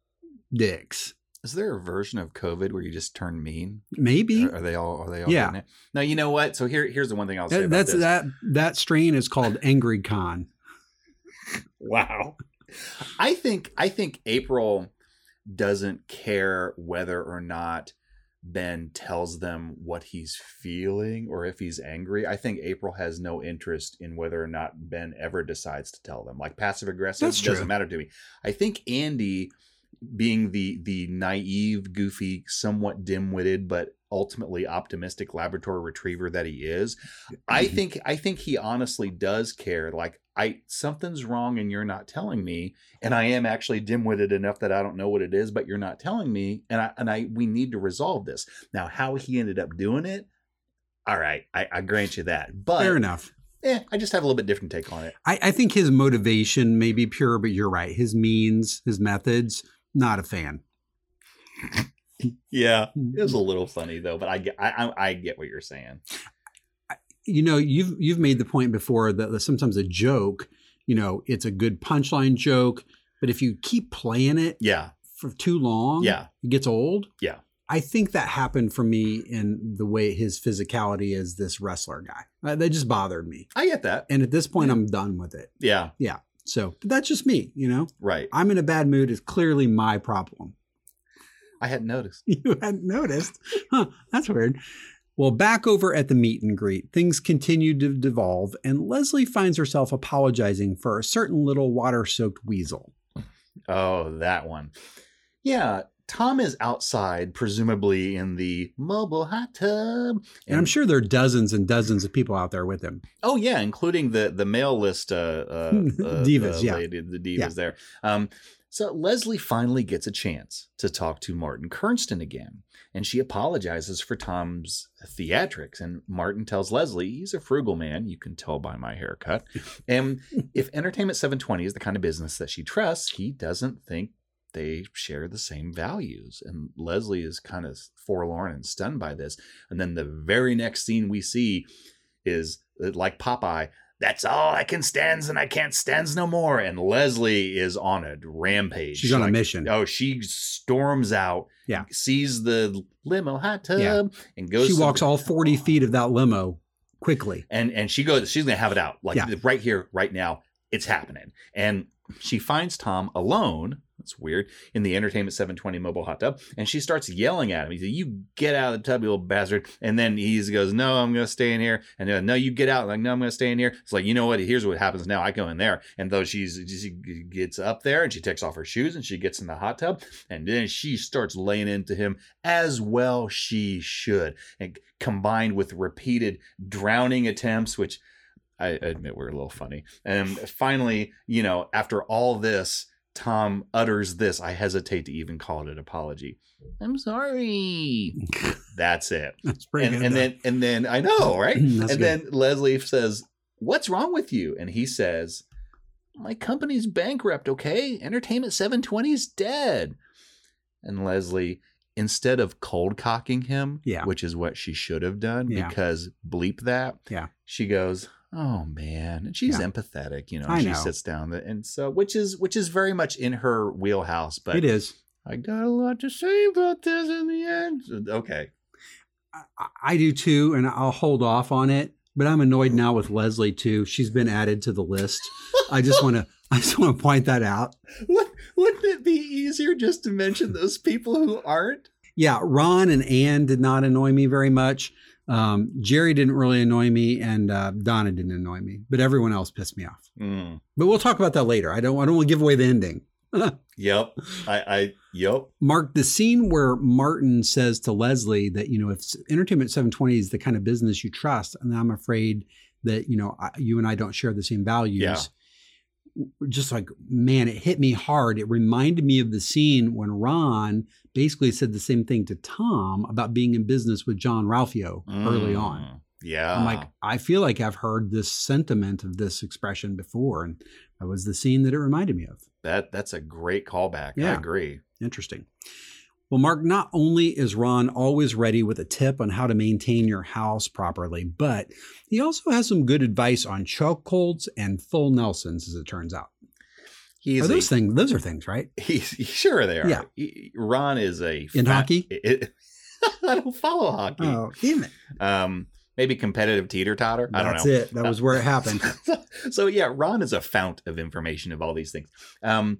dicks. Is there a version of COVID where you just turn mean? Maybe. Are, are they all? Are they all? Yeah. No, you know what? So here, here's the one thing I'll say That- about that's this. that that strain is called Angry Con. Wow. I think I think April doesn't care whether or not Ben tells them what he's feeling or if he's angry. I think April has no interest in whether or not Ben ever decides to tell them. Like passive aggressive doesn't matter to me. I think Andy being the the naive, goofy, somewhat dim-witted but ultimately optimistic laboratory retriever that he is, I think I think he honestly does care. Like I something's wrong and you're not telling me, and I am actually dim-witted enough that I don't know what it is, but you're not telling me, and I and I we need to resolve this. Now, how he ended up doing it, all right, I, I grant you that. But Fair enough. eh, I just have a little bit different take on it. I, I think his motivation may be pure, but you're right. His means, his methods, not a fan. Yeah, it was a little funny though, but I get I I, get what you're saying. You know, you've you've made the point before that sometimes a joke, you know, it's a good punchline joke, but if you keep playing it Yeah, for too long, Yeah. it gets old. Yeah. I think that happened for me in the way his physicality as this wrestler guy. Uh, That just bothered me. I get that. And at this point, I'm done with it. Yeah, Yeah. So, that's just me, you know? right. I'm in a bad mood. It's clearly my problem. I hadn't noticed. You hadn't noticed. Huh, that's weird. Well, back over at the meet and greet, things continue to devolve, and Leslie finds herself apologizing for a certain little water soaked weasel. Oh, that one. Yeah, Tom is outside, presumably in the mobile hot tub, And I'm sure there are dozens and dozens of people out there with him. Oh yeah, including the the mail list uh, uh, uh Divas, the yeah. lady- the divas Yeah. there. Um, so Leslie finally gets a chance to talk to Martin Kernston again, and she apologizes for Tom's theatrics. And Martin tells Leslie he's a frugal man. You can tell by my haircut. and if Entertainment 720 is the kind of business that she trusts, he doesn't think they share the same values. And Leslie is kind of forlorn and stunned by this. And then the very next scene we see is uh, like Popeye. That's all I can stands and I can't stands no more. And Leslie is on a rampage. She's on a mission. Oh, she storms out. Yeah. Sees the limo hot tub Yeah. and goes. She walks the- all 40 feet of that limo quickly. and and she goes. She's gonna have it out like Yeah. right here, right now. It's happening. And she finds Tom alone. That's weird. In the Entertainment 720 mobile hot tub. And she starts yelling at him. He says, You get out of the tub, you little bastard. And then he goes, No, I'm going to stay in here. And then, No, you get out. Like, no, I'm going to stay in here. It's like, You know what? Here's what happens now. I go in there. And though she's, she gets up there and she takes off her shoes and she gets in the hot tub. And then she starts laying into him as well she should. And combined with repeated drowning attempts, which I admit were a little funny. And finally, you know, after all this, Tom utters this. I hesitate to even call it an apology. I'm sorry. That's it. That's And, and then and then I know, right? And good. then Leslie says, "What's wrong with you?" And he says, "My company's bankrupt. Okay, Entertainment 720 is dead." And Leslie instead of cold cocking him, Yeah. which is what she should have done, Yeah. because bleep that, Yeah. she goes, "Oh man," and she's Yeah. empathetic, you know. I she know. sits down, and so which is which is very much in her wheelhouse. But it is. I got a lot to say about this in the end. Okay, I, I do too, and I'll hold off on it. But I'm annoyed now with Leslie too. She's been added to the list. I just want to. I just want to point that out. Would- wouldn't it be easier just to mention those people who aren't? Yeah, Ron and anne did not annoy me very much. Um, Jerry didn't really annoy me, and uh, Donna didn't annoy me. But everyone else pissed me off. Mm. But we'll talk about that later. I don't. I don't want to give away the ending. Yep, I, I, yep. Mark, the scene where Martin says to Leslie that, you know, if Entertainment 720 is the kind of business you trust, and I'm afraid that, you know, I, you and I don't share the same values. Yeah. Just like, man, it hit me hard. It reminded me of the scene when Ron basically said the same thing to Tom about being in business with Jean-Ralphio early on. Mm. Yeah, I'm like, I feel like I've heard this sentiment of this expression before. And that was the scene that it reminded me of. that. That's a great callback. I agree. Interesting. Well, Mark, not only is Ron always ready with a tip on how to maintain your house properly, but he also has some good advice on chokeholds and full Nelsons, as it turns out. He's Are a- those things? Those are things, right? He's sure they are. Yeah. He- Ron is a In hockey? it- I don't follow hockey. Oh, damn it! Um, maybe competitive teeter totter. I don't That's know. it. That was where it happened. so yeah, Ron is a fount of information of all these things. Um,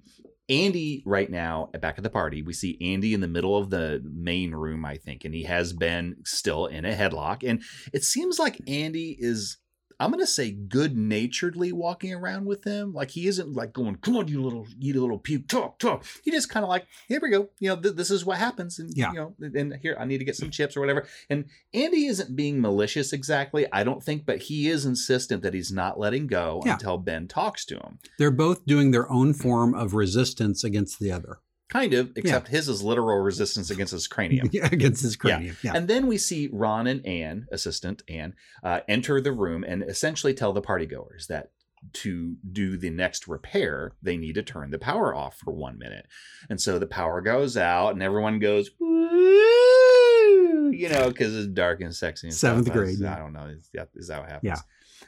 Andy, right now, back at the party, we see Andy in the middle of the main room, I think, and he has been still in a headlock. And it seems like Andy is, I'm going to say, good naturedly walking around with him. Like he isn't like going, come on, you little, you little puke, talk, talk. He just kind of like, here we go. You know, th- this is what happens. And, Yeah. you know, and here, I need to get some chips or whatever. And Andy isn't being malicious exactly, I don't think, but he is insistent that he's not letting go Yeah. until Ben talks to him. They're both doing their own form of resistance against the other, Kind of, except his is literal resistance against his cranium. Yeah, against his cranium. Yeah. And then we see Ron and Ann, assistant Ann, uh, enter the room and essentially tell the partygoers that to do the next repair, they need to turn the power off for one minute. And so the power goes out and everyone goes, you know, because it's dark and sexy. And Seventh stuff. grade, I, yeah. I don't know. Is that, is that what happens?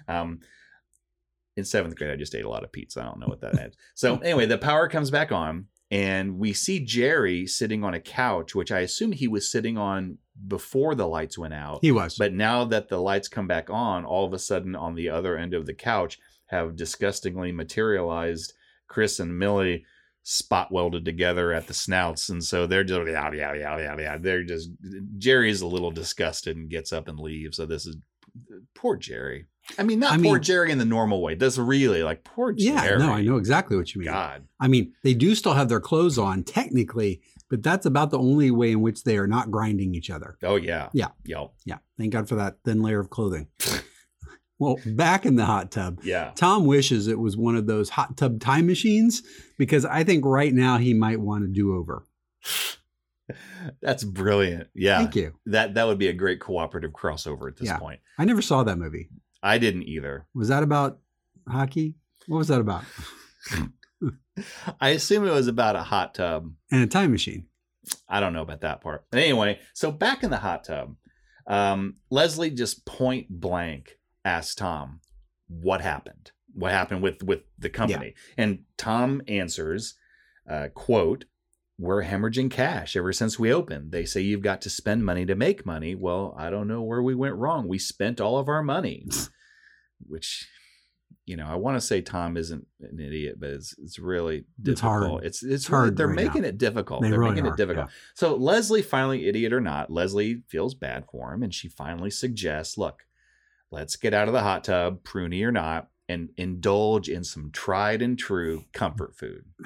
Yeah. Um, in seventh grade, I just ate a lot of pizza. I don't know what that is. So anyway, the power comes back on, and we see Jerry sitting on a couch, which I assume he was sitting on before the lights went out. he was. But now that the lights come back on, all of a sudden on the other end of the couch have disgustingly materialized Chris and Millie spot welded together at the snouts. And so they're just, yeah, yeah, yeah, yeah, yeah. They're just, Jerry's a little disgusted and gets up and leaves. So this is poor Jerry. I mean, not I poor mean- Jerry in the normal way. That's really like poor Jerry. yeah, no, I know exactly what you mean. God. I mean, they do still have their clothes on technically, but that's about the only way in which they are not grinding each other. Oh, yeah. Yeah. Yo. Yeah. Thank God for that thin layer of clothing. well, back in the hot tub, Yeah. Tom wishes it was one of those hot tub time machines because I think right now he might want a do over. That's brilliant. Yeah. Thank you. That that would be a great cooperative crossover at this Yeah. point. I never saw that movie. I didn't either. Was that about hockey? What was that about? I assume it was about a hot tub. And a time machine. I don't know about that part. But anyway, so back in the hot tub, um, Leslie just point blank asked Tom, "What happened? What happened with with the company?" And Tom answers, uh, "Quote." We're hemorrhaging cash ever since we opened. They say you've got to spend money to make money. Well, I don't know where we went wrong. We spent all of our money, which, you know, I want to say Tom isn't an idiot, but it's it's really It's difficult. hard. It's it's, It's really- hard They're right making now. it difficult. They They're really making are, it difficult. So Leslie finally, idiot or not, Leslie feels bad for him, and she finally suggests, "Look, let's get out of the hot tub, pruny or not, and indulge in some tried and true comfort food."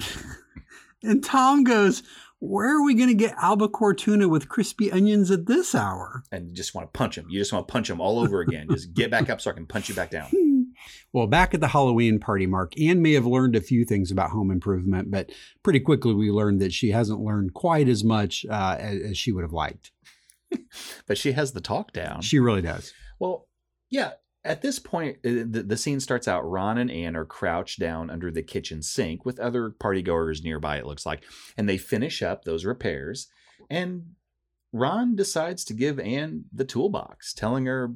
And Tom goes, Where are we going to get albacore tuna with crispy onions at this hour? And you just want to punch him. You just want to punch him all over again. just get back up so I can punch you back down. Well, back at the Halloween party, Mark, Ann may have learned a few things about home improvement, but pretty quickly we learned that she hasn't learned quite as much uh, as, as she would have liked. But she has the talk down. She really does. Well, yeah. At this point, uh, the, the scene starts out. Ron and Ann are crouched down under the kitchen sink with other partygoers nearby, it looks like. And they finish up those repairs. And Ron decides to give Ann the toolbox, telling her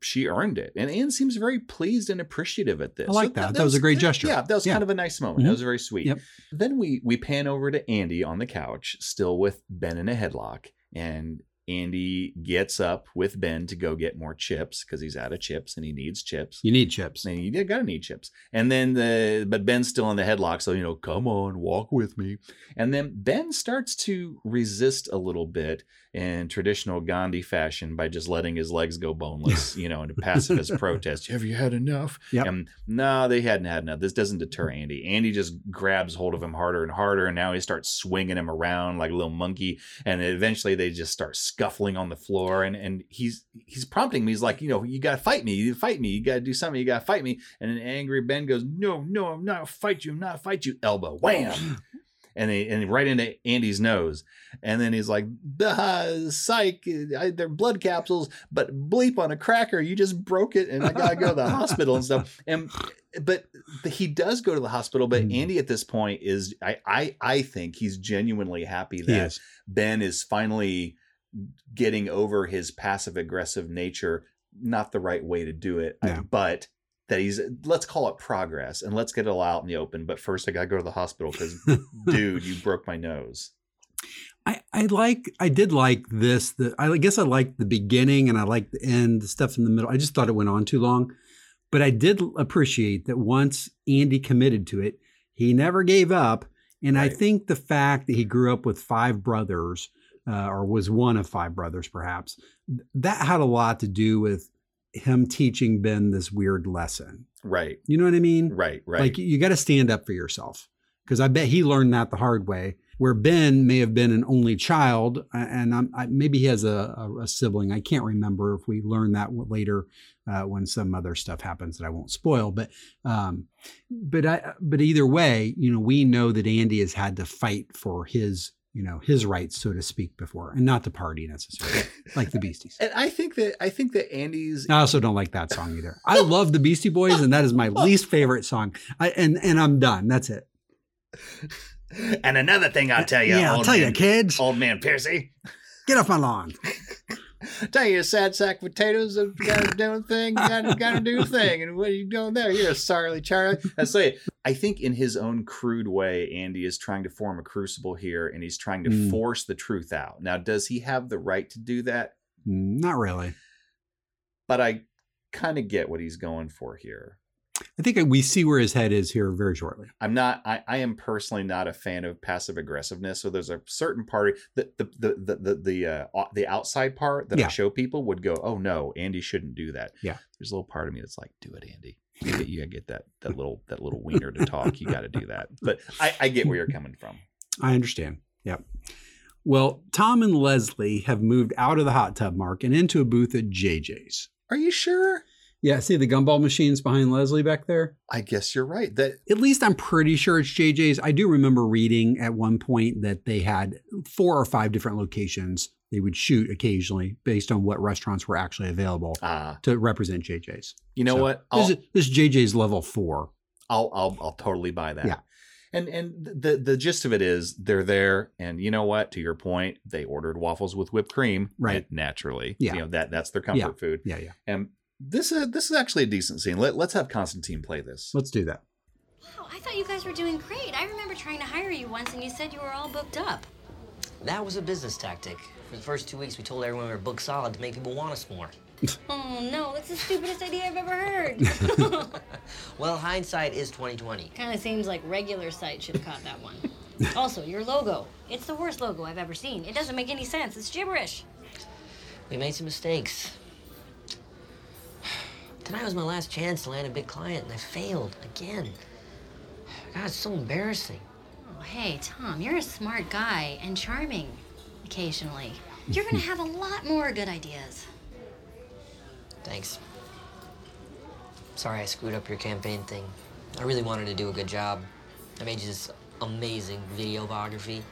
she earned it. And Ann seems very pleased and appreciative at this. I like that. That was a great gesture. Yeah, that was Yeah. kind of a nice moment. Mhm. That was very sweet. Yep. Then we we pan over to Andy on the couch, still with Ben in a headlock, and Andy gets up with Ben to go get more chips because he's out of chips and he needs chips. You need chips. And you gotta need chips. And then the but Ben's still in the headlock, so you know, come on, walk with me. And then Ben starts to resist a little bit in traditional Gandhi fashion by just letting his legs go boneless, you know, in a pacifist protest. Have you had enough? Yep. And no, they hadn't had enough. This doesn't deter Andy. Andy just grabs hold of him harder and harder, and now he starts swinging him around like a little monkey. And eventually, they just start scuffling on the floor. And and he's he's prompting me. He's like, you know, you gotta fight me. You fight me. You gotta do something. You gotta fight me. And an angry Ben goes, no, no, I'm not fight you. I'm not fight you. Elbow, wham. And, he, and right into Andy's nose, and then he's like, "Duh, "Psych, I, they're blood capsules, but bleep on a cracker, you just broke it, and I gotta go to the hospital and stuff." And but he does go to the hospital, but Mm. Andy at this point is, I I I think he's genuinely happy that is. Ben is finally getting over his passive aggressive nature. Not the right way to do it, but that he's let's call it progress and let's get it all out in the open. But first, I gotta go to the hospital because, dude, you broke my nose. I, I like I did like this. The I guess I liked the beginning and I liked the end, the stuff in the middle. I just thought it went on too long. But I did appreciate that once Andy committed to it, he never gave up. And I think the fact that he grew up with five brothers, uh, or was one of five brothers, perhaps, that had a lot to do with him teaching Ben this weird lesson. Right, You know what I mean? right, right. Like you got to stand up for yourself. Because I bet he learned that the hard way. Where Ben may have been an only child, and I'm, I, maybe he has a, a, a sibling. I can't remember if we learn that later uh, when some other stuff happens that I won't spoil. But, um, but I, but either way, you know, we know that Andy has had to fight for his, you know, his rights, so to speak, before, and not the party necessarily, like the Beasties. and I think that I think that Andy's I also don't like that song either. I love the Beastie Boys, and that is my least favorite song. I, and and I'm done. That's it. and another thing I'll tell you, yeah, I'll tell you, kids. old man Piercy. Get off my lawn. Tell you, a sad sack of potatoes have got to do a thing, got to, got to do a thing. And what are you doing there? You're a sorry Charlie. I say, I think in his own crude way, Andy is trying to form a crucible here and he's trying to Mm. force the truth out. Now, does he have the right to do that? Not really. But I kind of get what he's going for here. I think we see where his head is here very shortly. I'm not. I, I am personally not a fan of passive aggressiveness. So there's a certain part the the the the the, the, uh, the outside part that I show people would go, oh no, Andy shouldn't do that. Yeah. There's a little part of me that's like, do it, Andy. You gotta, you gotta get that that little that little wiener to talk. You got to do that. But I, I get where you're coming from. I understand. Yep. Well, Tom and Leslie have moved out of the hot tub mark and into a booth at JJ's. Are you sure? Yeah, see the gumball machines behind Leslie back there? I guess you're right. That At least I'm pretty sure it's JJ's. I do remember reading at one point that they had four or five different locations they would shoot occasionally based on what restaurants were actually available ah, to represent JJ's. you know So, what? This is, this is JJ's level four. I'll I'll I'll totally buy that. Yeah. And and the the gist of it is they're there, and you know what? To your point, they ordered waffles with whipped cream, Right. Naturally, Yeah. You know that that's their comfort food. Yeah, yeah. And this uh, this is actually a decent scene. Let, let's have Constantine play this. Let's do that. Wow, I thought you guys were doing great. I remember trying to hire you once and you said you were all booked up. That was a business tactic. For the first two weeks, we told everyone we were booked solid to make people want us more. Oh no, that's the stupidest idea I've ever heard. Well, hindsight is 2020. kind of seems like regular sight should have caught that one. also, your logo. It's the worst logo I've ever seen. It doesn't make any sense. It's gibberish. We made some mistakes. Tonight was my last chance to land a big client, and I failed again. God, it's so embarrassing. Oh, hey, Tom, you're a smart guy and charming occasionally. You're gonna have a lot more good ideas. Thanks. Sorry I screwed up your campaign thing. I really wanted to do a good job. I made you this amazing video biography.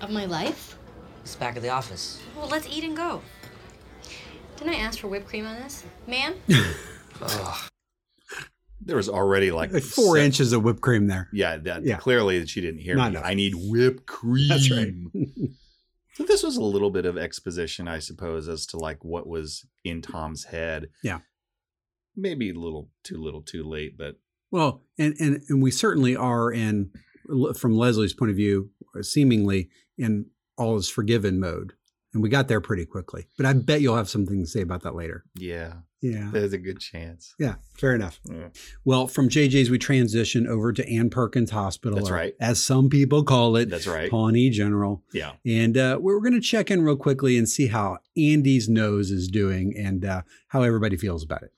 Of my life? It's back at the office. Well, let's eat and go. Didn't I ask for whipped cream on this? Ma'am? There was already like, Like four se- inches of whipped cream there. Yeah, that Yeah. clearly she didn't hear No, me. no. I need whipped cream. That's right. So this was a little bit of exposition, I suppose, as to like what was in Tom's head. Yeah. Maybe a little too little, too late, but Well, and and and we certainly are in from Leslie's point of view, seemingly in all is forgiven mode, and we got there pretty quickly. But I bet you'll have something to say about that later. yeah, Yeah, there's a good chance. yeah, fair enough. Yeah. Well, from JJ's we transition over to Ann Perkins Hospital, That's right. as some people call it, That's right. Pawnee General. Yeah. And uh, we're going to check in real quickly and see how Andy's nose is doing and uh, how everybody feels about it.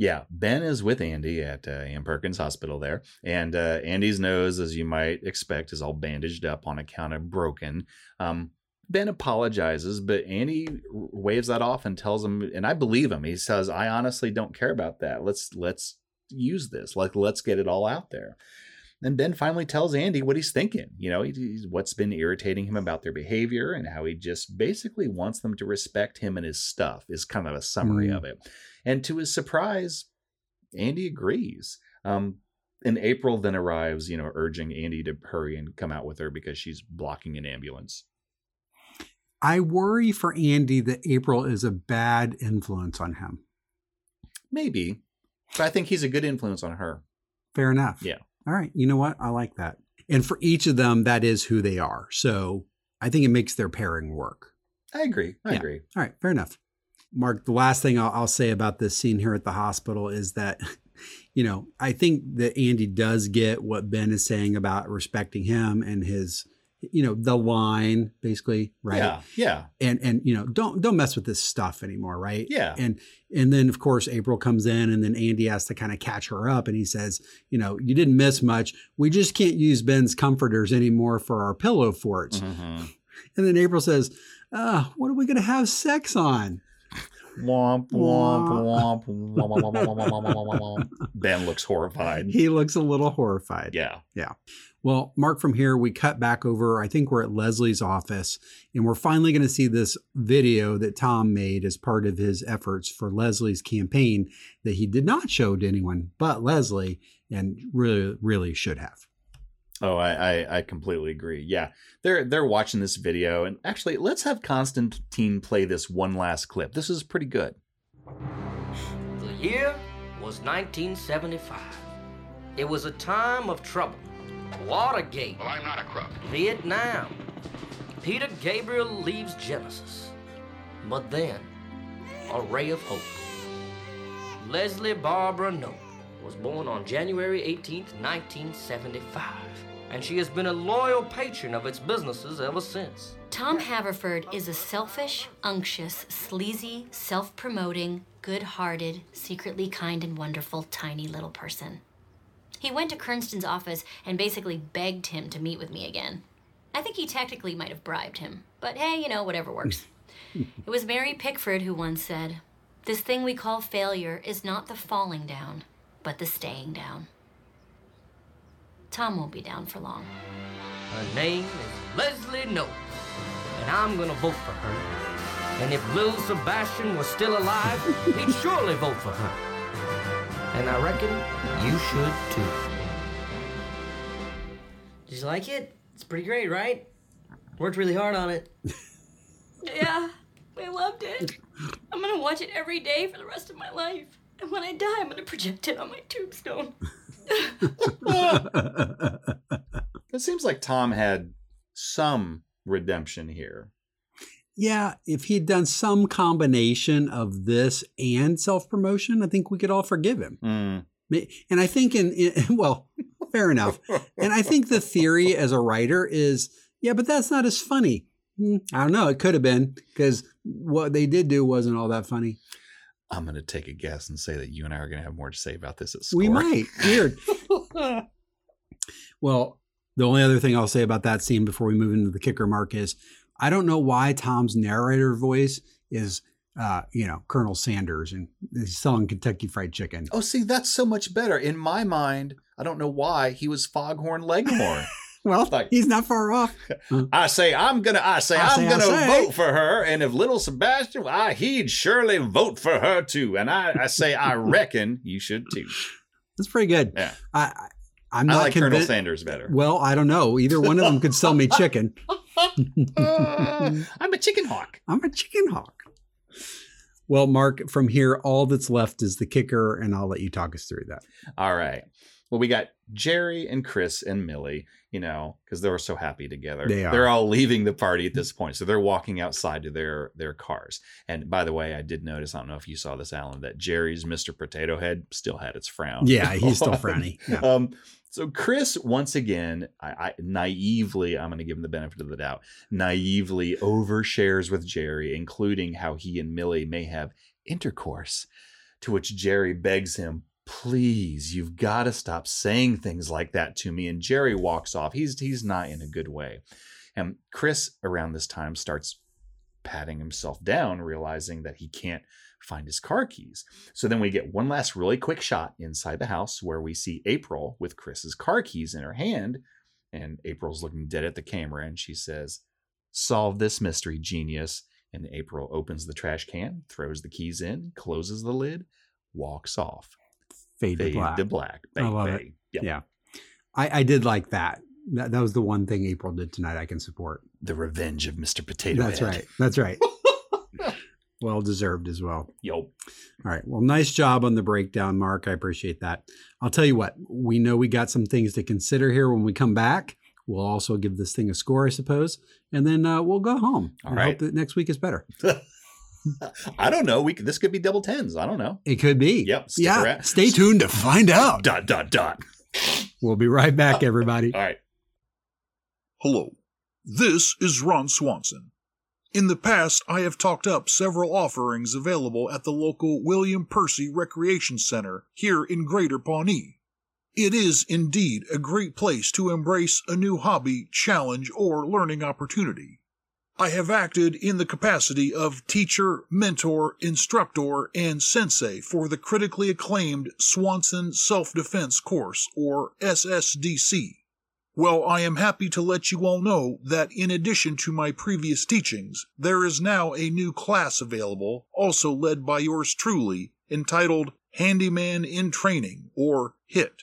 Yeah, Ben is with Andy at uh, Ann Perkins Hospital there, and uh, Andy's nose, as you might expect, is all bandaged up on account of broken. Um, ben apologizes, but Andy waves that off and tells him, and I believe him. He says, "I honestly don't care about that. Let's let's use this. Like let's get it all out there." And Ben finally tells Andy what he's thinking. You know, he- what's been irritating him about their behavior and how he just basically wants them to respect him and his stuff. Is kind of a summary Mm. of it. And to his surprise, Andy agrees. Um, and April then arrives, you know, urging Andy to hurry and come out with her because she's blocking an ambulance. I worry for Andy that April is a bad influence on him. Maybe, but I think he's a good influence on her. Fair enough. Yeah. All right. You know what? I like that. And for each of them, that is who they are. So I think it makes their pairing work. I agree. I Yeah. agree. All right. Fair enough. Mark, the last thing I'll, I'll say about this scene here at the hospital is that, you know, I think that Andy does get what Ben is saying about respecting him and his, you know the line, basically right yeah yeah and and you know don't don't mess with this stuff anymore right yeah and and then of course april comes in and then andy has to kind of catch her up and he says you know you didn't miss much we just can't use ben's comforters anymore for our pillow forts mm-hmm. and then april says uh, what are we going to have sex on Womp, womp, womp, ben looks horrified. He looks a little horrified. Yeah. Yeah. Well, Mark, from here, we cut back over. I think we're at Leslie's office, and we're finally going to see this video that Tom made as part of his efforts for Leslie's campaign that he did not show to anyone but Leslie and really, really should have. Oh, I, I I completely agree. Yeah, they're they're watching this video, and actually, let's have Constantine play this one last clip. This is pretty good. The year was 1975. It was a time of trouble. Watergate. Well, I'm not a crook. Vietnam. Peter Gabriel leaves Genesis. But then, a ray of hope. Leslie Barbara Knope was born on January 18, 1975, and she has been a loyal patron of its businesses ever since. Tom Haverford is a selfish, unctuous, sleazy, self promoting, good hearted, secretly kind and wonderful tiny little person. He went to Kernston's office and basically begged him to meet with me again. I think he technically might have bribed him, but hey, you know, whatever works. it was Mary Pickford who once said, This thing we call failure is not the falling down, but the staying down. Tom won't be down for long. Her name is Leslie Knope, and I'm gonna vote for her. And if Lil Sebastian was still alive, he'd surely vote for her. And I reckon you should too. Did you like it? It's pretty great, right? Worked really hard on it. Yeah, I loved it. I'm gonna watch it every day for the rest of my life. And when I die, I'm gonna project it on my tombstone. It seems like Tom had some redemption here. Yeah, if he'd done some combination of this and self promotion, I think we could all forgive him. Mm. And I think in, in well, fair enough. And I think the theory as a writer is, yeah, but that's not as funny. Hmm, I don't know. It could have been because what they did do wasn't all that funny. I'm going to take a guess and say that you and I are going to have more to say about this at score. We might. Weird. well, the only other thing I'll say about that scene before we move into the kicker mark is I don't know why Tom's narrator voice is, uh, you know, Colonel Sanders and he's selling Kentucky Fried Chicken. Oh, see, that's so much better. In my mind, I don't know why he was Foghorn Leghorn. Well, Like- he's not far off. I say I'm gonna. I say I I'm gonna say. vote for her, and if little Sebastian, I he'd surely vote for her too. And I, I say I reckon you should too. That's pretty good. Yeah. I, I I'm I not like Colonel. Sanders better. Well, I don't know. Either one of them could sell me chicken. I'm a chicken hawk. I'm a chicken hawk. Well, Mark, from here, all that's left is the kicker, and I'll let you talk us through that. All right. Well, we got Jerry and Chris and Millie, you know, because they were so happy together. They are. They're all leaving the party at this point. So they're walking outside to their their cars. And by the way, I did notice, I don't know if you saw this, Alan, that Jerry's Mr. Potato Head still had its frown. Yeah, he's still frowny. Yeah. Um, so Chris, once again, I, I naively, I'm going to give him the benefit of the doubt, naively overshares with Jerry, including how he and Millie may have intercourse. To which Jerry begs him, "Please, you've got to stop saying things like that to me." And Jerry walks off. He's he's not in a good way. And Chris, around this time, starts patting himself down, realizing that he can't find his car keys. So then we get one last really quick shot inside the house where we see April with Chris's car keys in her hand. And April's looking dead at the camera and she says, Solve this mystery, genius. And April opens the trash can, throws the keys in, closes the lid, walks off. Fade, to black. to black. I Bang, love it. Yep. Yeah. I, I did like that. that. That was the one thing April did tonight I can support. The revenge of Mr. Potato That's Head. right. That's right. well deserved as well. Yo. All right. Well, nice job on the breakdown, Mark. I appreciate that. I'll tell you what, we know we got some things to consider here when we come back. We'll also give this thing a score, I suppose, and then uh, we'll go home. All and right. hope that next week is better. I don't know. We could, this could be double tens. I don't know. It could be. Yep. Stick Yeah. around. Stay tuned to find out. Dot dot dot. We'll be right back, everybody. All right. Hello, this is Ron Swanson. In the past, I have talked up several offerings available at the local William Percy Recreation Center here in Greater Pawnee. It is indeed a great place to embrace a new hobby, challenge, or learning opportunity. I have acted in the capacity of teacher, mentor, instructor, and sensei for the critically acclaimed Swanson Self Defense Course, or SSDC. Well, I am happy to let you all know that in addition to my previous teachings, there is now a new class available, also led by yours truly, entitled Handyman in Training, or HIT.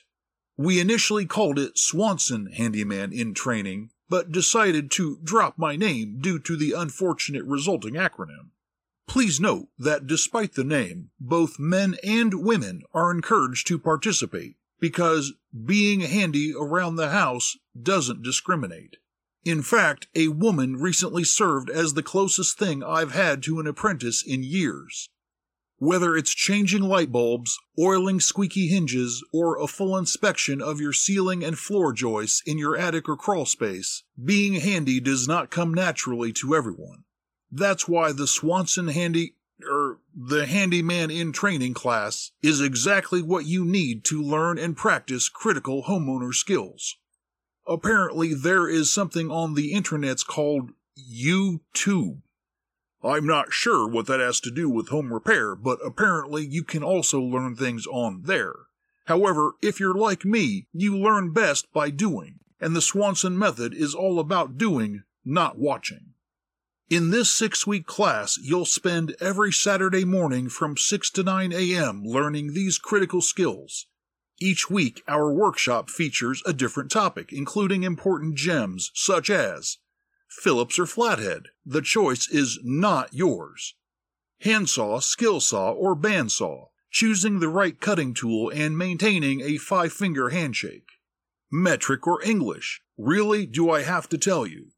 We initially called it Swanson Handyman in Training, but decided to drop my name due to the unfortunate resulting acronym. Please note that despite the name, both men and women are encouraged to participate because being handy around the house doesn't discriminate. In fact, a woman recently served as the closest thing I've had to an apprentice in years. Whether it's changing light bulbs, oiling squeaky hinges, or a full inspection of your ceiling and floor joists in your attic or crawl space, being handy does not come naturally to everyone. That's why the Swanson Handy, er, the Handyman in Training class is exactly what you need to learn and practice critical homeowner skills. Apparently, there is something on the internets called YouTube. I'm not sure what that has to do with home repair, but apparently you can also learn things on there. However, if you're like me, you learn best by doing, and the Swanson method is all about doing, not watching. In this six week class, you'll spend every Saturday morning from 6 to 9 a.m. learning these critical skills. Each week, our workshop features a different topic, including important gems such as Phillips or flathead. The choice is not yours. Handsaw, skill saw, or bandsaw. Choosing the right cutting tool and maintaining a five finger handshake. Metric or English. Really, do I have to tell you?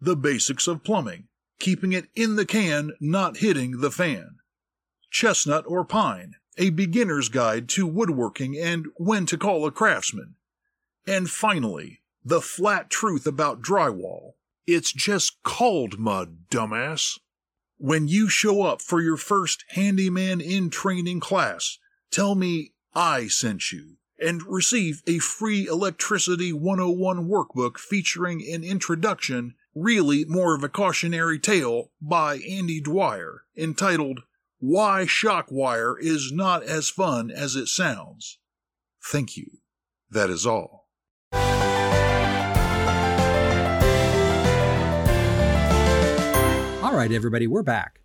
The basics of plumbing. Keeping it in the can, not hitting the fan. Chestnut or pine. A beginner's guide to woodworking and when to call a craftsman. And finally, the flat truth about drywall. It's just called mud, dumbass. When you show up for your first handyman in training class, tell me I sent you and receive a free Electricity 101 workbook featuring an introduction, really more of a cautionary tale, by Andy Dwyer, entitled Why Shock Wire is Not as Fun as It Sounds. Thank you. That is all. All right, everybody, we're back.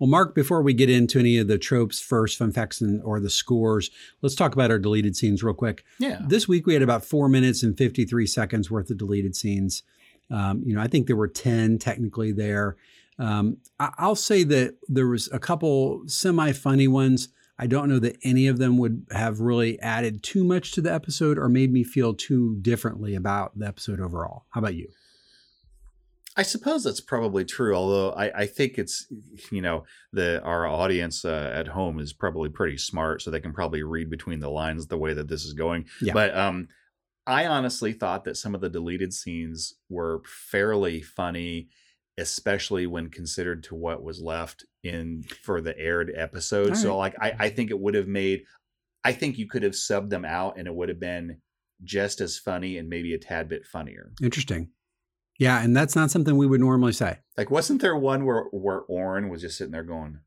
Well, Mark, before we get into any of the tropes, first, fun facts, and, or the scores, let's talk about our deleted scenes real quick. Yeah. This week we had about four minutes and 53 seconds worth of deleted scenes. Um, you know, I think there were 10 technically there. Um, I- I'll say that there was a couple semi funny ones. I don't know that any of them would have really added too much to the episode or made me feel too differently about the episode overall. How about you? I suppose that's probably true. Although I, I think it's you know the our audience uh, at home is probably pretty smart, so they can probably read between the lines the way that this is going. Yeah. But um, I honestly thought that some of the deleted scenes were fairly funny, especially when considered to what was left in for the aired episode. All So like I, I think it would have made. I think you could have subbed them out, and it would have been just as funny and maybe a tad bit funnier. Interesting. Yeah, and that's not something we would normally say. Like, wasn't there one where where Orin was just sitting there going,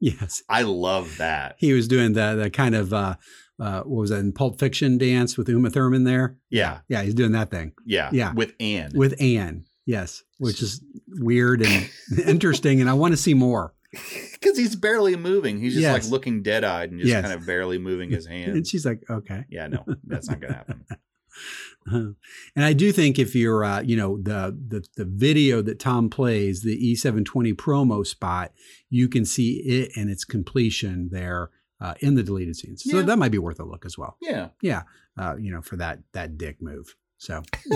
Yes. "I love that." He was doing the the kind of uh, uh, what was that in Pulp Fiction dance with Uma Thurman there? Yeah, Yeah, he's doing that thing yeah, Yeah. With Ann, with Ann. Yes, which is weird and interesting, and I want to see more. because he's barely moving. He's just Yes. like looking dead eyed and just Yes. kind of barely moving his hand. And she's like, okay. yeah, no, that's not gonna happen. Uh-huh. And I do think if you're, uh, you know, the, the the video that Tom plays, the E720 promo spot, you can see it and its completion there uh, in the deleted scenes. So Yeah. that might be worth a look as well. Yeah, Yeah, uh, you know, for that that dick move. So,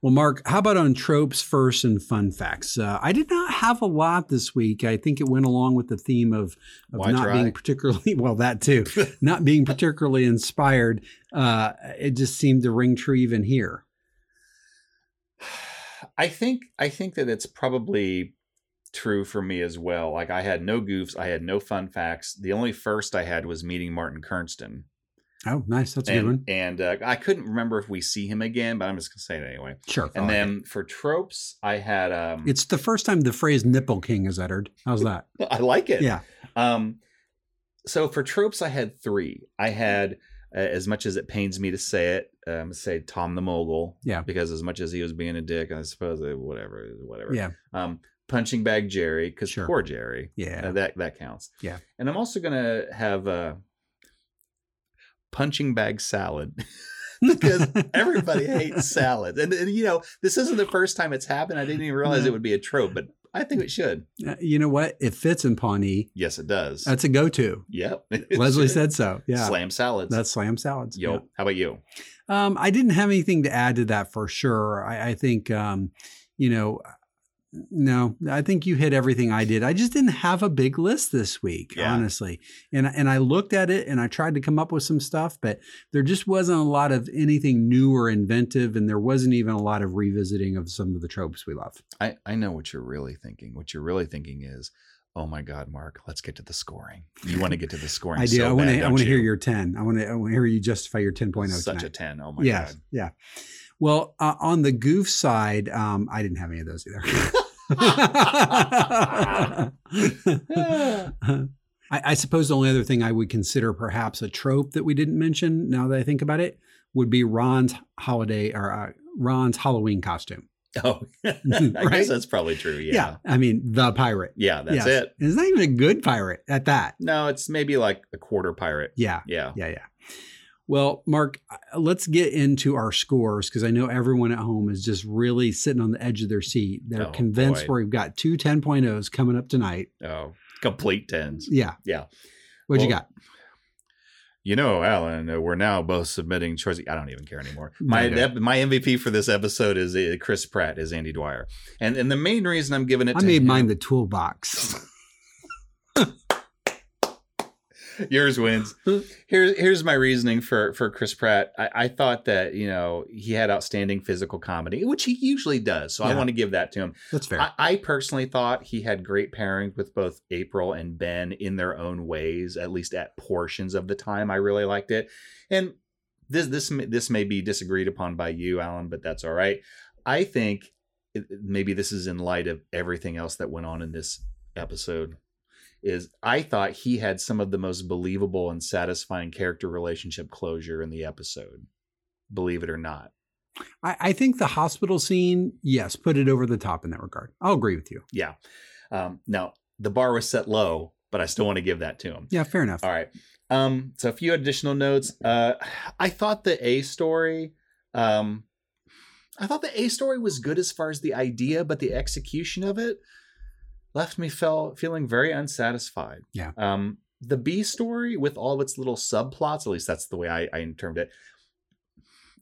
well, Mark, how about on tropes first and fun facts? Uh, I did not have a lot this week. I think it went along with the theme of, of Why not try? being particularly well, that too, not being particularly inspired. Uh, it just seemed to ring true even here. I think I think that it's probably true for me as well. Like I had no goofs, I had no fun facts. The only first I had was meeting Martin Kernston. Oh, nice. That's a good one. and uh, I couldn't remember if we see him again, but I'm just gonna say it anyway. Sure. And then for tropes, I had um, it's the first time the phrase "nipple king" is uttered. How's that? I like it. Yeah. Um, so for tropes, I had three. I had, uh, as much as it pains me to say it, um, say Tom the Mogul. Yeah. Because as much as he was being a dick, I suppose it, whatever, whatever. Yeah. Um, punching bag Jerry, because Sure. poor Jerry. Yeah. Uh, that that counts. Yeah. And I'm also gonna have uh, punching bag salad. because everybody hates salad, and, and you know this isn't the first time it's happened. I didn't even realize it would be a trope, but I think it should. Uh, you know what? It fits in Pawnee. Yes, it does. That's a go-to. yep. Leslie said so. Yeah. Slam salads. That's slam salads. Yo, how about you? Um, I didn't have anything to add to that for sure. I, I think, um, you know, no, I think you hit everything I did. I just didn't have a big list this week, Yeah. honestly. And and I looked at it and I tried to come up with some stuff, but there just wasn't a lot of anything new or inventive, and there wasn't even a lot of revisiting of some of the tropes we love. I, I know what you're really thinking. What you're really thinking is, oh my God, Mark, let's get to the scoring. You want to get to the scoring. I do. So I want to. I want to hear you? your ten. I want to. I want to hear you justify your ten oh such tonight. a ten. Oh my. God. Yeah. Well, uh, on the goof side, um, I didn't have any of those either. I, I suppose the only other thing I would consider perhaps a trope that we didn't mention, now that I think about it, would be Ron's holiday or uh, Ron's Halloween costume. Oh, I Right? guess that's probably true. Yeah. yeah. I mean, the pirate. Yeah, that's Yes. it. It's not even a good pirate at that. No, it's maybe like a quarter pirate. Yeah. Yeah. Yeah, yeah. Well, Mark, uh, let's get into our scores because I know everyone at home is just really sitting on the edge of their seat. They're Oh, convinced boy. we've got two 10.0s coming up tonight. Oh, complete tens. Yeah. Yeah. What you Well, got? You know, Alan, uh, we're now both submitting choices. I don't even care anymore. My Okay. my MVP for this episode is uh, Chris Pratt as Andy Dwyer, and and the main reason I'm giving it to I made him- mine the toolbox. yours wins. Here's here's my reasoning for for Chris Pratt. I, I thought that you know he had outstanding physical comedy, which he usually does. So I want to give that to him. That's fair. I, I personally thought he had great pairings with both April and Ben in their own ways, at least at portions of the time. I really liked it, and this this may- this may be disagreed upon by you, Alan, but that's all right. I think maybe this is in light of everything else that went on in this episode. Is I thought he had some of the most believable and satisfying character relationship closure in the episode. Believe it or not. I, I think the hospital scene, yes, put it over the top in that regard. I'll agree with you. Yeah. Um, now the bar was set low, but I still want to give that to him. Yeah, fair enough. All right. Um, so a few additional notes. Uh, I thought the A story Um, I thought the A story was good as far as the idea, but the execution of it left me felt feeling very unsatisfied. Yeah. Um, the B story with all of its little subplots, at least that's the way I, I termed it.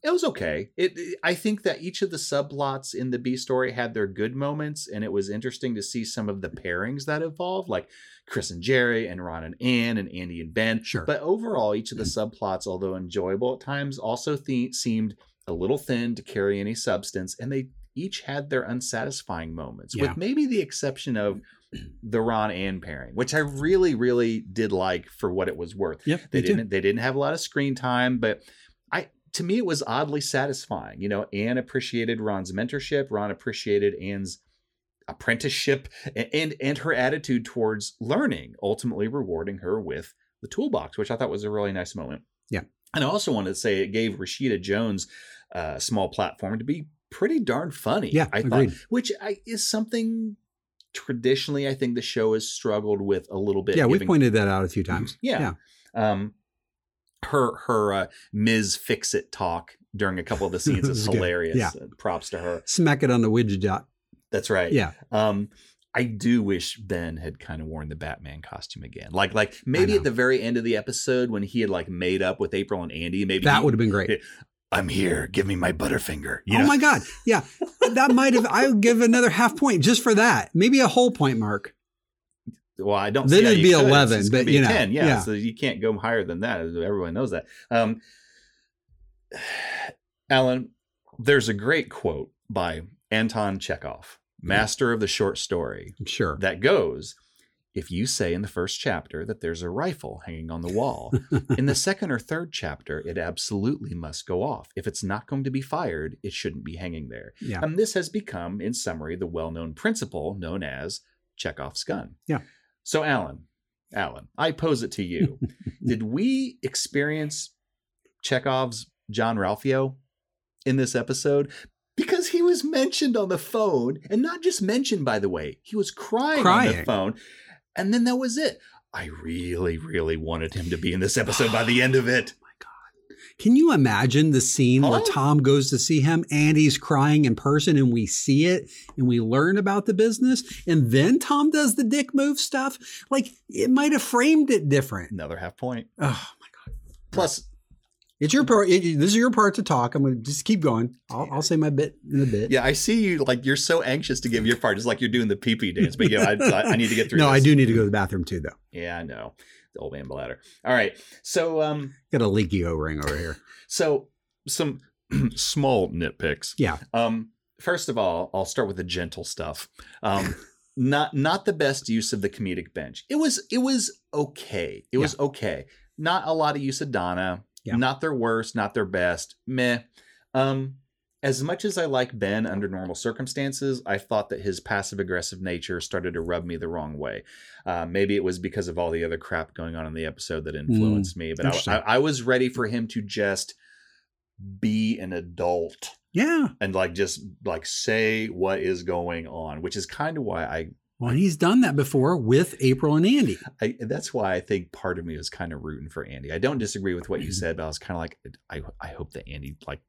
It was okay. It, it- I think that each of the subplots in the B story had their good moments, and it was interesting to see some of the pairings that evolved, like Chris and Jerry, and Ron and Ann, and Andy and Ben. Sure. But overall, each of the subplots, although enjoyable at times, also the- seemed a little thin to carry any substance, and they each had their unsatisfying moments, Yeah. with maybe the exception of the Ron Ann pairing, which I really, really did like for what it was worth. Yep. They didn't they didn't have a lot of screen time, but I to me it was oddly satisfying. You know, Ann appreciated Ron's mentorship, Ron appreciated Ann's apprenticeship a- and and her attitude towards learning, ultimately rewarding her with the toolbox, which I thought was a really nice moment. Yeah. And I also wanted to say it gave Rashida Jones uh, a small platform to be pretty darn funny. Yeah, I agreed. thought, which I, is something traditionally I think the show has struggled with a little bit. Yeah, we pointed that out a few times. yeah. yeah. Um, her her uh, Ms. Fix It talk during a couple of the scenes is is hilarious. Yeah. Uh, Props to her. Smack it on the widget dot. That's right. Yeah. Um, I do wish Ben had kind of worn the Batman costume again. Like like maybe at the very end of the episode when he had like made up with April and Andy. Maybe That would have been great. I'm here. Give me my Butterfinger. You oh know? my God. Yeah. That might have, I would give another half point just for that. Maybe a whole point mark. Well, I don't. Then it'd be could. 11, just gonna but, be you know, 10. Yeah, yeah. so you can't go higher than that. Everyone knows that. Um, Alan, there's a great quote by Anton Chekhov, master of the short story, I'm sure. that goes. If you say in the first chapter that there's a rifle hanging on the wall, in the second or third chapter, it absolutely must go off. If it's not going to be fired, it shouldn't be hanging there. Yeah. And this has become, in summary, the well known principle known as Chekhov's gun. Yeah. So, Alan, Alan, I pose it to you. Did we experience Chekhov's Jean-Ralphio in this episode? Because he was mentioned on the phone, and not just mentioned, by the way, he was crying, on the phone. And then that was it. I really, really wanted him to be in this episode by the end of it. Oh Can you imagine the scene where Tom goes to see him and he's crying in person and we see it and we learn about the business and then Tom does the dick move stuff? Like it might have framed it different. Another half point. Oh my God. Plus, It's your part. it- this is your part to talk. I'm going to just keep going. I'll, I'll say my bit in a bit. yeah, I see you like you're so anxious to give your part. It's like you're doing the pee pee dance. But yeah, I, I, I need to get through. No, I do need to go to the bathroom too, though. Yeah, I know. The old man bladder. All right. So, um, Got a leaky O ring over here. so some small nitpicks. Yeah. Um, first of all, I'll start with the gentle stuff. Um, not not the best use of the comedic bench. It was it was okay. It was okay. Not a lot of use of Donna. Yeah. Not their worst. Not their best. Meh. Um, as much as I like Ben under normal circumstances, I thought that his passive aggressive nature started to rub me the wrong way. Uh, maybe it was because of all the other crap going on in the episode that influenced me, but. I, I, I was ready for him to just be an adult Yeah. and like just like say what is going on, which is kind of why I, Well, he's done that before with April and Andy. I that's why I think part of me was kind of rooting for Andy. I don't disagree with Mm-hmm. what you said, but I was kind of like, I I hope that Andy like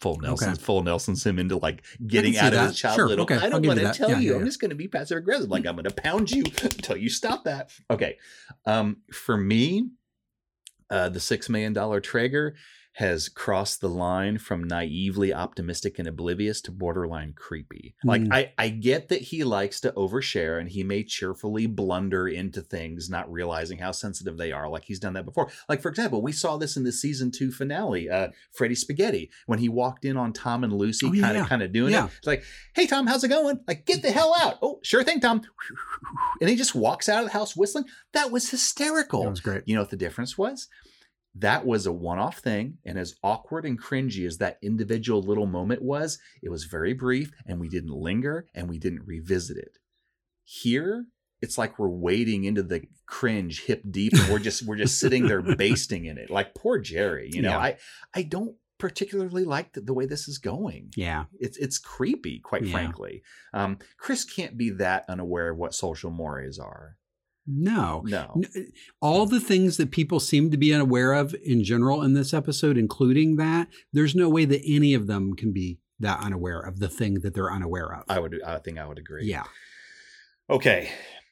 full Nelson's full Nelson's him into like getting out of his child Sure, okay, I don't want to tell Yeah, you. yeah, I'm yeah. just going to be passive aggressive. Like I'm going to pound you until you stop that. Okay. Um, for me, uh, the six million dollar Traeger has crossed the line from naively optimistic and oblivious to borderline creepy. Like Hmm. I, I get that he likes to overshare and he may cheerfully blunder into things, not realizing how sensitive they are. Like he's done that before. Like for example, we saw this in the season two finale, uh, Freddie Spaghetti, when he walked in on Tom and Lucy, kind of kind of doing Yeah. it. It's like, hey Tom, how's it going? Like, get the hell out. Oh, sure thing, Tom. And he just walks out of the house whistling. That was hysterical. That was great. You know what the difference was? That was a one off thing. And as awkward and cringy as that individual little moment was, it was very brief and we didn't linger and we didn't revisit it. Here, it's like we're wading into the cringe hip deep and we're just we're just sitting there basting in it. Like poor Jerry. You know, Yeah. I I don't particularly like the, the way this is going. Yeah. It's it's creepy, quite Yeah. frankly. Um, Chris can't be that unaware of what social mores are. No. No. Eh, all the things that people seem to be unaware of in general in this episode, including that, there's no way that any of them can be that unaware of the thing that they're unaware of. I would. I think I would agree. yeah. Okay.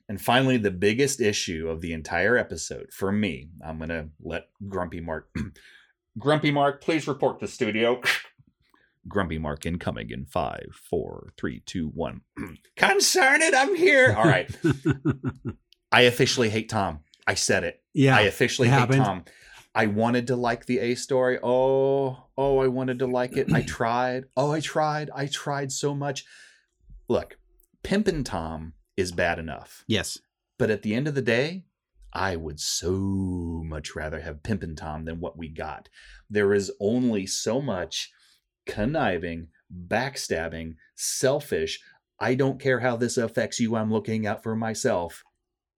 And finally, the biggest issue of the entire episode for me, I'm going to let Grumpy Mark. Grumpy Mark, please report to studio. Grumpy Mark incoming in five, four, three, two, one. Concern it, I'm here. All right. I officially hate Tom. I said it. yeah. I officially hate happened. Tom. I wanted to like the A story. Oh, oh, I wanted to like it. I tried. Oh, I tried. I tried so much. Look, Pimpin' Tom is bad enough. yes. But at the end of the day, I would so much rather have Pimpin' Tom than what we got. There is only so much conniving, backstabbing, selfish. I don't care how this affects you. I'm looking out for myself.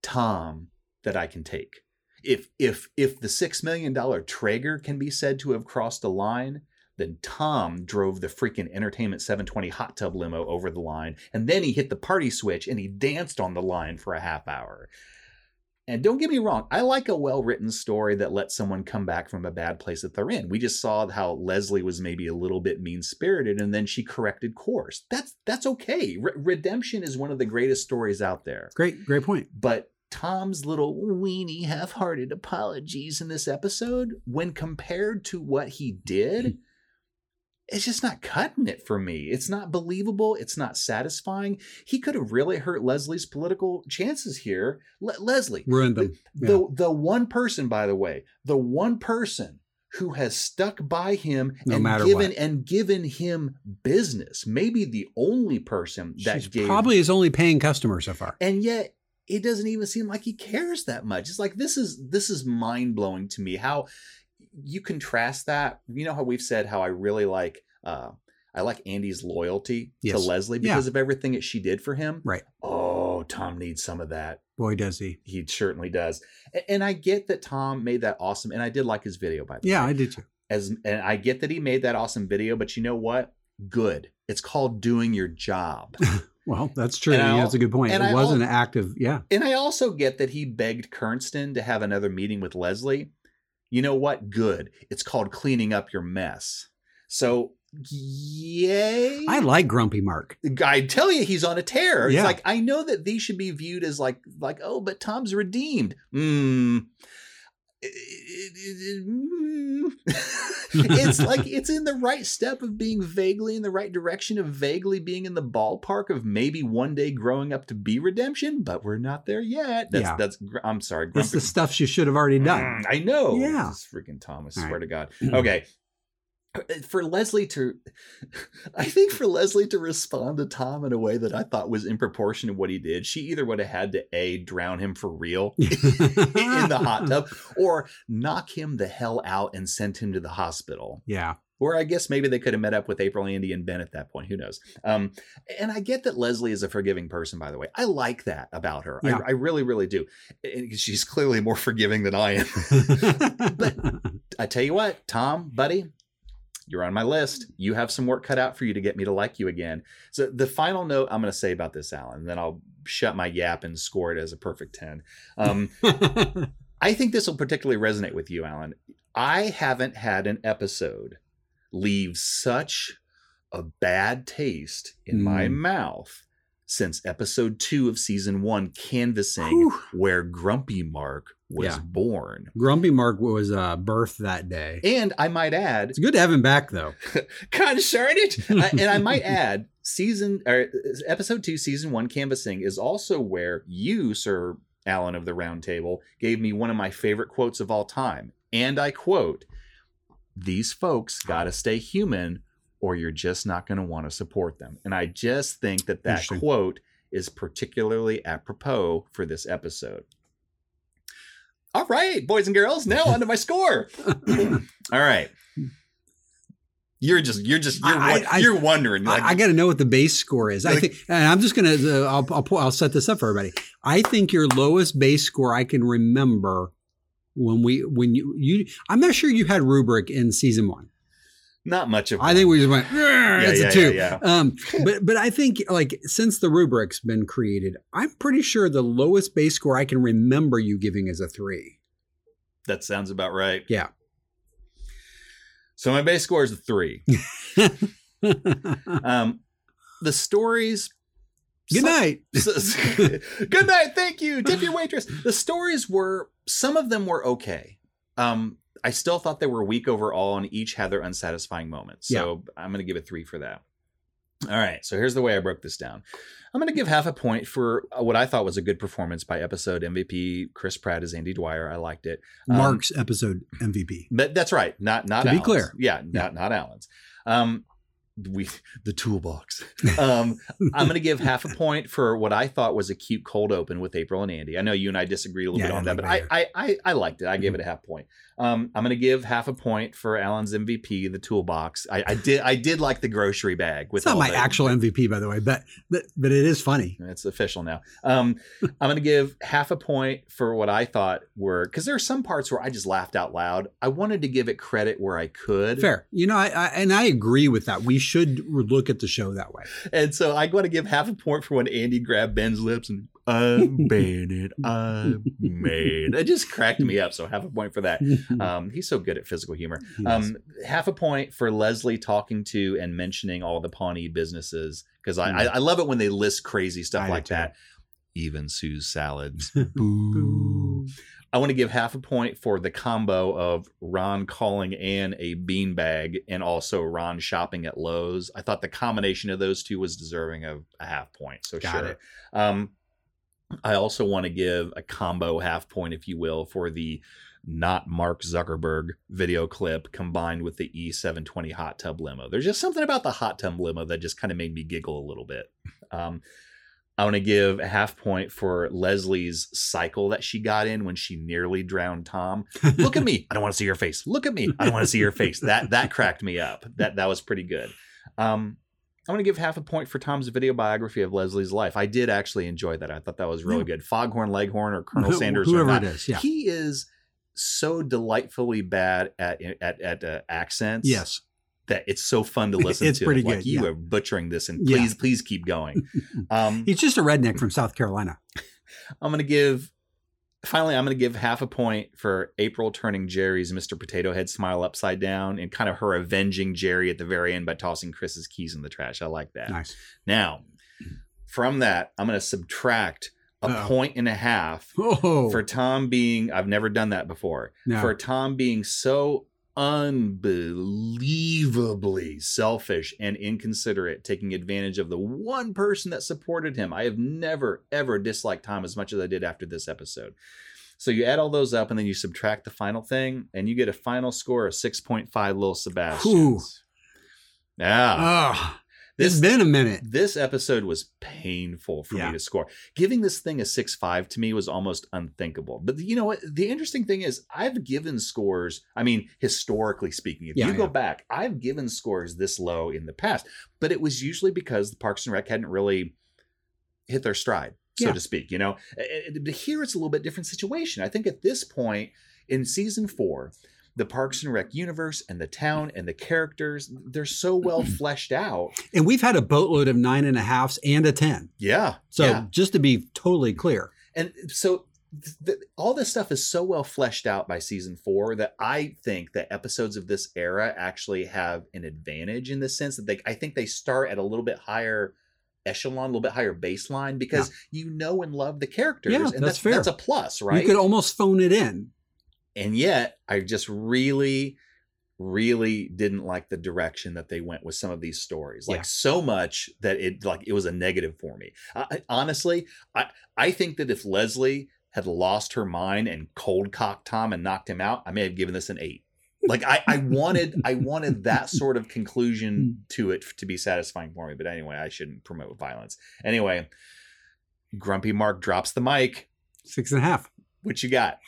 Tom that I can take. If if if the 6 million dollar Traeger can be said to have crossed a line, then Tom drove the freaking Entertainment 720 hot tub limo over the line, and then he hit the party switch and he danced on the line for a half hour. And don't get me wrong, I like a well written story that lets someone come back from a bad place that they're in. We just saw how Leslie was maybe a little bit mean spirited and then she corrected course. That's that's okay. Re- redemption is one of the greatest stories out there. Great, great point. But Tom's little weeny half hearted apologies in this episode, when compared to what he did, it's just not cutting it for me. It's not believable. It's not satisfying. He could have really hurt Leslie's political chances here. Le- Leslie, Ruined them. the the one person, by the way, the one person who has stuck by him No and given what. and given him business, maybe the only person that She's gave probably his only paying customer so far. and yet it doesn't even seem like he cares that much it's like this is this is mind-blowing to me how you contrast that you know how we've said how i really like uh i like andy's loyalty to Yes. leslie Yeah. because of everything that she did for him Right. oh tom needs some of that Boy, does he. he certainly does and i get that tom made that awesome and i did like his video by the Yeah, way Yeah, I did too. as and i get that he made that awesome video but you know what good it's called doing your job Well, that's true. And Yeah, that's a good point. It I was al- an active, yeah. And I also get that he begged Kernston to have another meeting with Leslie. You know what? Good. It's called cleaning up your mess. So, yay. I like Grumpy Mark. I tell you, he's on a tear. It's Yeah. like I know that these should be viewed as like, like, oh, but Tom's redeemed. Hmm. it's like it's in the right step of being vaguely in the right direction of vaguely being in the ballpark of maybe one day growing up to be redemption, but we're not there yet. That's Yeah. that's I'm sorry. It's Grumpy- the stuff she should have already done. Mm, I know. Yeah. This freaking Thomas. All Swear right. to God. Okay. For Leslie to, I think for Leslie to respond to Tom in a way that I thought was in proportion to what he did, she either would have had to A, drown him for real in the hot tub, or knock him the hell out and send him to the hospital. Yeah. Or I guess maybe they could have met up with April, Andy, and Ben at that point. Who knows? Um, and I get that Leslie is a forgiving person, by the way. I like that about her. Yeah. I, I really, really do. And she's clearly more forgiving than I am. But- I tell you what, Tom, buddy, you're on my list. You have some work cut out for you to get me to like you again. So the final note I'm going to say about this, Alan, then I'll shut my yap and score it as a perfect 10. Um, I think this will particularly resonate with you, Alan. I haven't had an episode leave such a bad taste in my Mm. mouth since episode two of season one, Canvassing, Whew. where Grumpy Mark was Yeah. born. Grumpy Mark was uh, birthed that day. And I might add, It's good to have him back, though. concern it. Uh, and I might add, season or episode two, season one, canvassing is also where you, Sir Alan of the Round Table, gave me one of my favorite quotes of all time. And I quote, These folks gotta stay human, or you're just not gonna want to support them. And I just think that that quote is particularly apropos for this episode. All right, boys and girls, now onto my score. All right. You're just you're just you're I- I- you're wondering like I, I got to know what the base score is. I think, and I'm just gonna, uh, I'll, I'll, I'll set this up for everybody. I think your lowest base score I can remember when we, when you, you, I'm not sure you had rubric in season one. Not much of. I think we just went. Yeah, it's yeah, a two. yeah, Um, but but I think like since the rubric's been created, I'm pretty sure the lowest base score I can remember you giving is a three. that sounds about right. Yeah. So my base score is a three. Um, the stories. Good some- night. Good night. Thank you. Tip your waitress. The stories were some of them were okay. Um, I still thought they were weak overall, and each had their unsatisfying moments. So I'm going to give it three for that. All right. So here's the way I broke this down. I'm going to give half a point for what I thought was a good performance by episode MVP Chris Pratt as Andy Dwyer. I liked it. Um, Mark's episode MVP. But that's right. Not not To be Alan's. clear. Yeah, not not Allen's. Um, we the toolbox. Um, I'm going to give half a point for what I thought was a cute cold open with April and Andy. I know you and I disagreed a little Yeah, bit on that, but I, I I I liked it. I gave it a half point. Um, I'm going to give half a point for Alan's MVP, the toolbox. I, I did I did like the grocery bag with It's not my the- actual MVP, by the way, but but, but it is funny. It's official now. Um, I'm going to give half a point for what I thought were because there are some parts where I just laughed out loud. I wanted to give it credit where I could. Fair. You know, I, I and I agree with that. We should look at the show that way. And so I want to give half a point for when Andy grabbed Ben's lips and I made it, I made. It just cracked me up. So half a point for that. Um, he's so good at physical humor. Um, half a point for Leslie talking to and mentioning all the Pawnee businesses because I, I I love it when they list crazy stuff I like that. Even Sue's salads. Boo. I want to give half a point for the combo of Ron calling Ann a beanbag and also Ron shopping at Lowe's. I thought the combination of those two was deserving of a half point. So Got sure. it. Um, I also want to give a combo half point, if you will, for the not Mark Zuckerberg video clip combined with the E720 hot tub limo. There's just something about the hot tub limo that just kind of made me giggle a little bit. Um, I want to give a half point for Leslie's cycle that she got in when she nearly drowned Tom. Look at me. I don't want to see your face. Look at me. I don't want to see your face. That that cracked me up. That that was pretty good. Um, I'm going to give half a point for Tom's video biography of Leslie's life. I did actually enjoy that. I thought that was really Yeah. good. Foghorn Leghorn or Colonel Sanders or whoever not, it is. Yeah. he is so delightfully bad at at at uh, accents. yes. that it's so fun to listen It's to. pretty Like good, you yeah. are butchering this, and Yeah. please, please keep going. Um, He's just a redneck from South Carolina. I'm gonna give. Finally, I'm gonna give half a point for April turning Jerry's Mr. Potato Head smile upside down and kind of her avenging Jerry at the very end by tossing Chris's keys in the trash. I like that. Nice. Now, from that, I'm gonna subtract a Uh-oh. point and a half for Tom being. I've never done that before. no. For Tom being so unbelievably selfish and inconsiderate, taking advantage of the one person that supported him. I have never, ever disliked Tom as much as I did after this episode. So you add all those up and then you subtract the final thing, and you get a final score of 6.5 Lil Sebastians. Yeah. oh, it's This, been a minute. this episode was painful for Yeah. me to score. Giving this thing a 6.5 to me was almost unthinkable. But you know what? The interesting thing is, I've given scores, I mean, historically speaking, if Yeah, you go yeah. back, I've given scores this low in the past, but it was usually because the Parks and Rec hadn't really hit their stride, so to speak. You know, but here it's a little bit different situation. I think at this point in season four, the Parks and Rec universe and the town and the characters, they're so well fleshed out. And we've had a boatload of nine and a halfs and a 10. Yeah. So yeah. just to be totally clear. And so th- th- all this stuff is so well fleshed out by season four that I think that episodes of this era actually have an advantage in the sense that they, I think they start at a little bit higher echelon, a little bit higher baseline because you know and love the characters. Yeah, and that's that's, fair. that's a plus, right? You could almost phone it in. And yet I just really really didn't like the direction that they went with some of these stories like Yeah. so much that it like it was a negative for me. I, I- honestly i i think that if leslie had lost her mind and cold cocked tom and knocked him out i may have given this an eight. Like i i wanted i wanted that sort of conclusion hmm. to it to be satisfying for me but anyway i shouldn't promote violence. Anyway grumpy mark drops the mic. Six and a half. What you got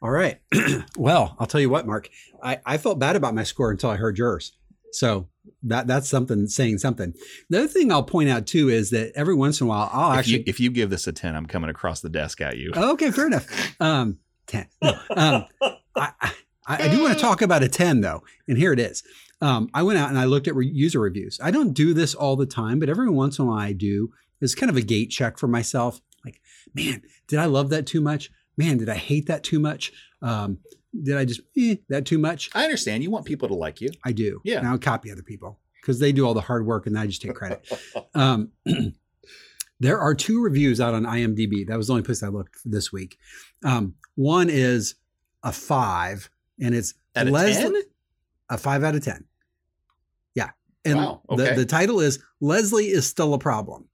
All right. well, I'll tell you what, Mark. I, I felt bad about my score until I heard yours. So that that's something saying something. The other thing I'll point out too is that every once in a while I'll if actually you, if you give this a 10 i'm coming across the desk at you Oh, okay, fair enough. Um, ten. No, um, I, I, I do want to talk about a ten though, and here it is. um, I went out and I looked at re- user reviews. I don't do this all the time, but every once in a while I do. It's kind of a gate check for myself. Like, man, did I love that too much? Man, did I hate that too much? Um, did I just eh, that too much? I understand. You want people to like you. I do. Yeah. And I'll copy other people because they do all the hard work and I just take credit. um, there are two reviews out on IMDb. That was the only place I looked this week. Um, one is a five, and it's a Leslie- 10? a five out of 10. Yeah. And Wow, okay. the, the title is Leslie is Still a Problem.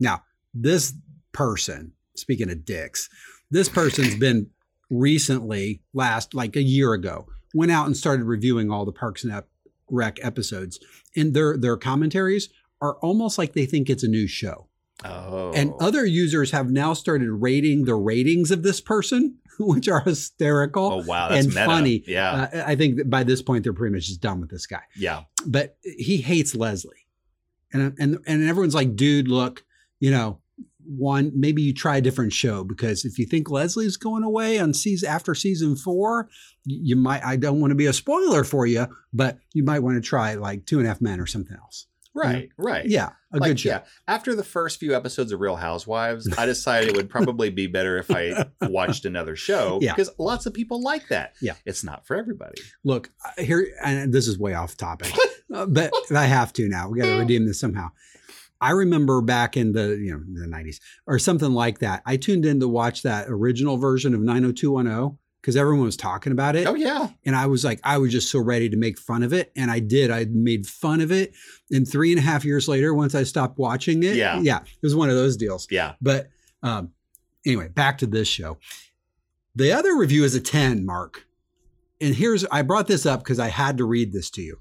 Now, this person, speaking of dicks, this person's been recently, last like a year ago, went out and started reviewing all the Parks and Rec episodes. And their their commentaries are almost like they think it's a new show. Oh. And other users have now started rating the ratings of this person, which are hysterical Oh wow, that's and meta. funny. Yeah. Uh, I think that by this point they're pretty much just done with this guy. yeah. But he hates Leslie, and and and everyone's like, dude, look, you know, one maybe you try a different show because if you think Leslie's going away on season after season four, you you might. I don't want to be a spoiler for you, but you might want to try like Two and a Half Men or something else. Right. Right. Yeah, a Like, good show. Yeah. After the first few episodes of Real Housewives, I decided it would probably be better if I watched another show Yeah. because lots of people like that. Yeah. It's not for everybody. Look, here, and this is way off topic, but I have to now. We got to redeem this somehow. I remember back in the you know the nineties or something like that. I tuned in to watch that original version of 90210 because everyone was talking about it, Oh yeah. and I was like, I was just so ready to make fun of it, and I did. I made fun of it, and three and a half years later, once I stopped watching it, Yeah. yeah, it was one of those deals. Yeah. But um, anyway, back to this show. The other review is a 10, Mark. And here's, I brought this up because I had to read this to you.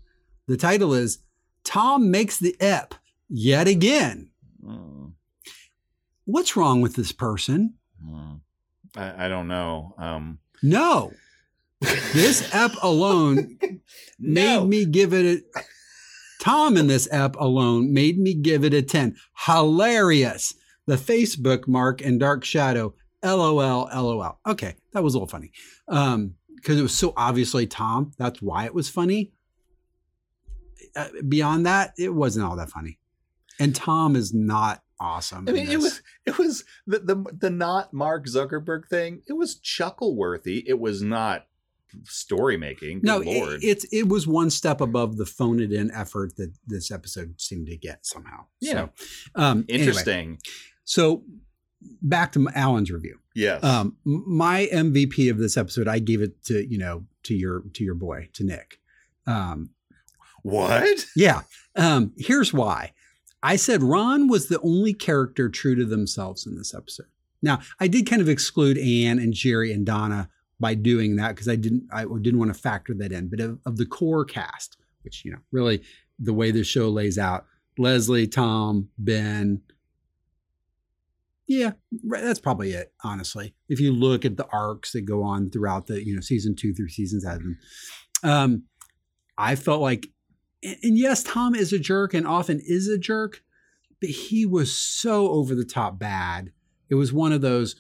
The title is Tom Makes the Ep Yet Again. Mm, What's wrong with this person? mm. I, I don't know. Um, No. This app alone made me give it a Tom in this app alone made me give it a 10. Hilarious. The Facebook mark and dark shadow. LOL, LOL. Okay, that was a little funny. Um, because it was so obviously Tom. That's why it was funny. Uh, beyond that, it wasn't all that funny. And Tom is not awesome. I mean, it was it was the the the not Mark Zuckerberg thing. It was chuckle worthy. It was not story making. no, it, lord. it's it was one step above the phone it in effort that this episode seemed to get somehow. Yeah. So, um, anyway, Interesting. so back to Alan's review. Yes. Um, my MVP of this episode, I gave it to you know to your to your boy to Nick. Um, what? yeah. Um, here's why. I said Ron was the only character true to themselves in this episode. Now, I did kind of exclude Ann and Jerry and Donna by doing that because I didn't I didn't want to factor that in. But of, of the core cast, which you know, really the way the show lays out, Leslie, Tom, Ben. Yeah, that's probably it, honestly. If you look at the arcs that go on throughout the, you know, season two through season seven. Um, I felt like and, and yes, Tom is a jerk and often is a jerk, but he was so over the top bad. It was one of those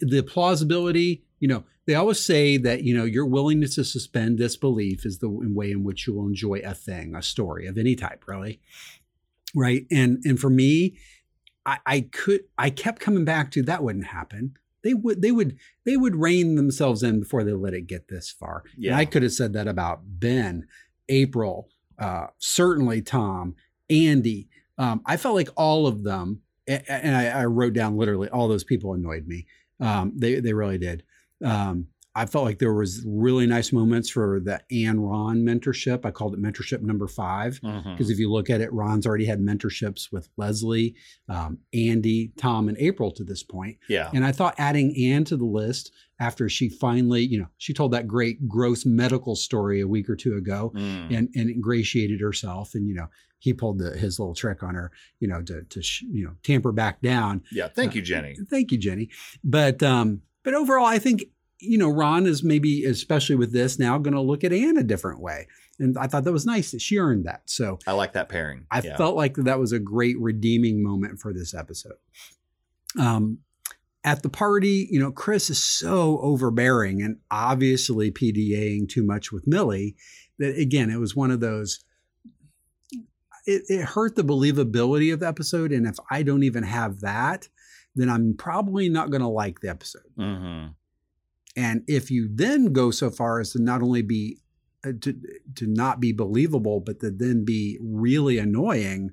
the plausibility, you know, they always say that, you know, your willingness to suspend disbelief is the way in which you will enjoy a thing, a story of any type, really. Right. And and for me, I, I could I kept coming back to that wouldn't happen. They would they would they would rein themselves in before they let it get this far. And Yeah. I could have said that about Ben, April, uh, certainly Tom, Andy. Um, I felt like all of them, and I, I wrote down literally all those people annoyed me. Um, they they really did. Um, I felt like there was really nice moments for the Ann Ron mentorship. I called it mentorship number five because if you look at it, Ron's already had mentorships with Leslie, um, Andy, Tom, and April to this point. Yeah. And I thought adding Ann to the list after she finally, you know, she told that great gross medical story a week or two ago Mm. and, and ingratiated herself. And, you know, he pulled the, his little trick on her, you know, to, to, sh- you know, tamper back down. Yeah. Thank you, Jenny. Thank you, Jenny. But, um, but overall, I think, you know, Ron is maybe, especially with this now, going to look at Ann a different way. And I thought that was nice that she earned that. So, I like that pairing. I Yeah. felt like that was a great redeeming moment for this episode. Um, at the party, you know, Chris is so overbearing and obviously PDAing too much with Millie that again, it was one of those it, it hurt the believability of the episode. And if I don't even have that, then I'm probably not going to like the episode. hmm And if you then go so far as to not only be uh, to to not be believable, but to then be really annoying,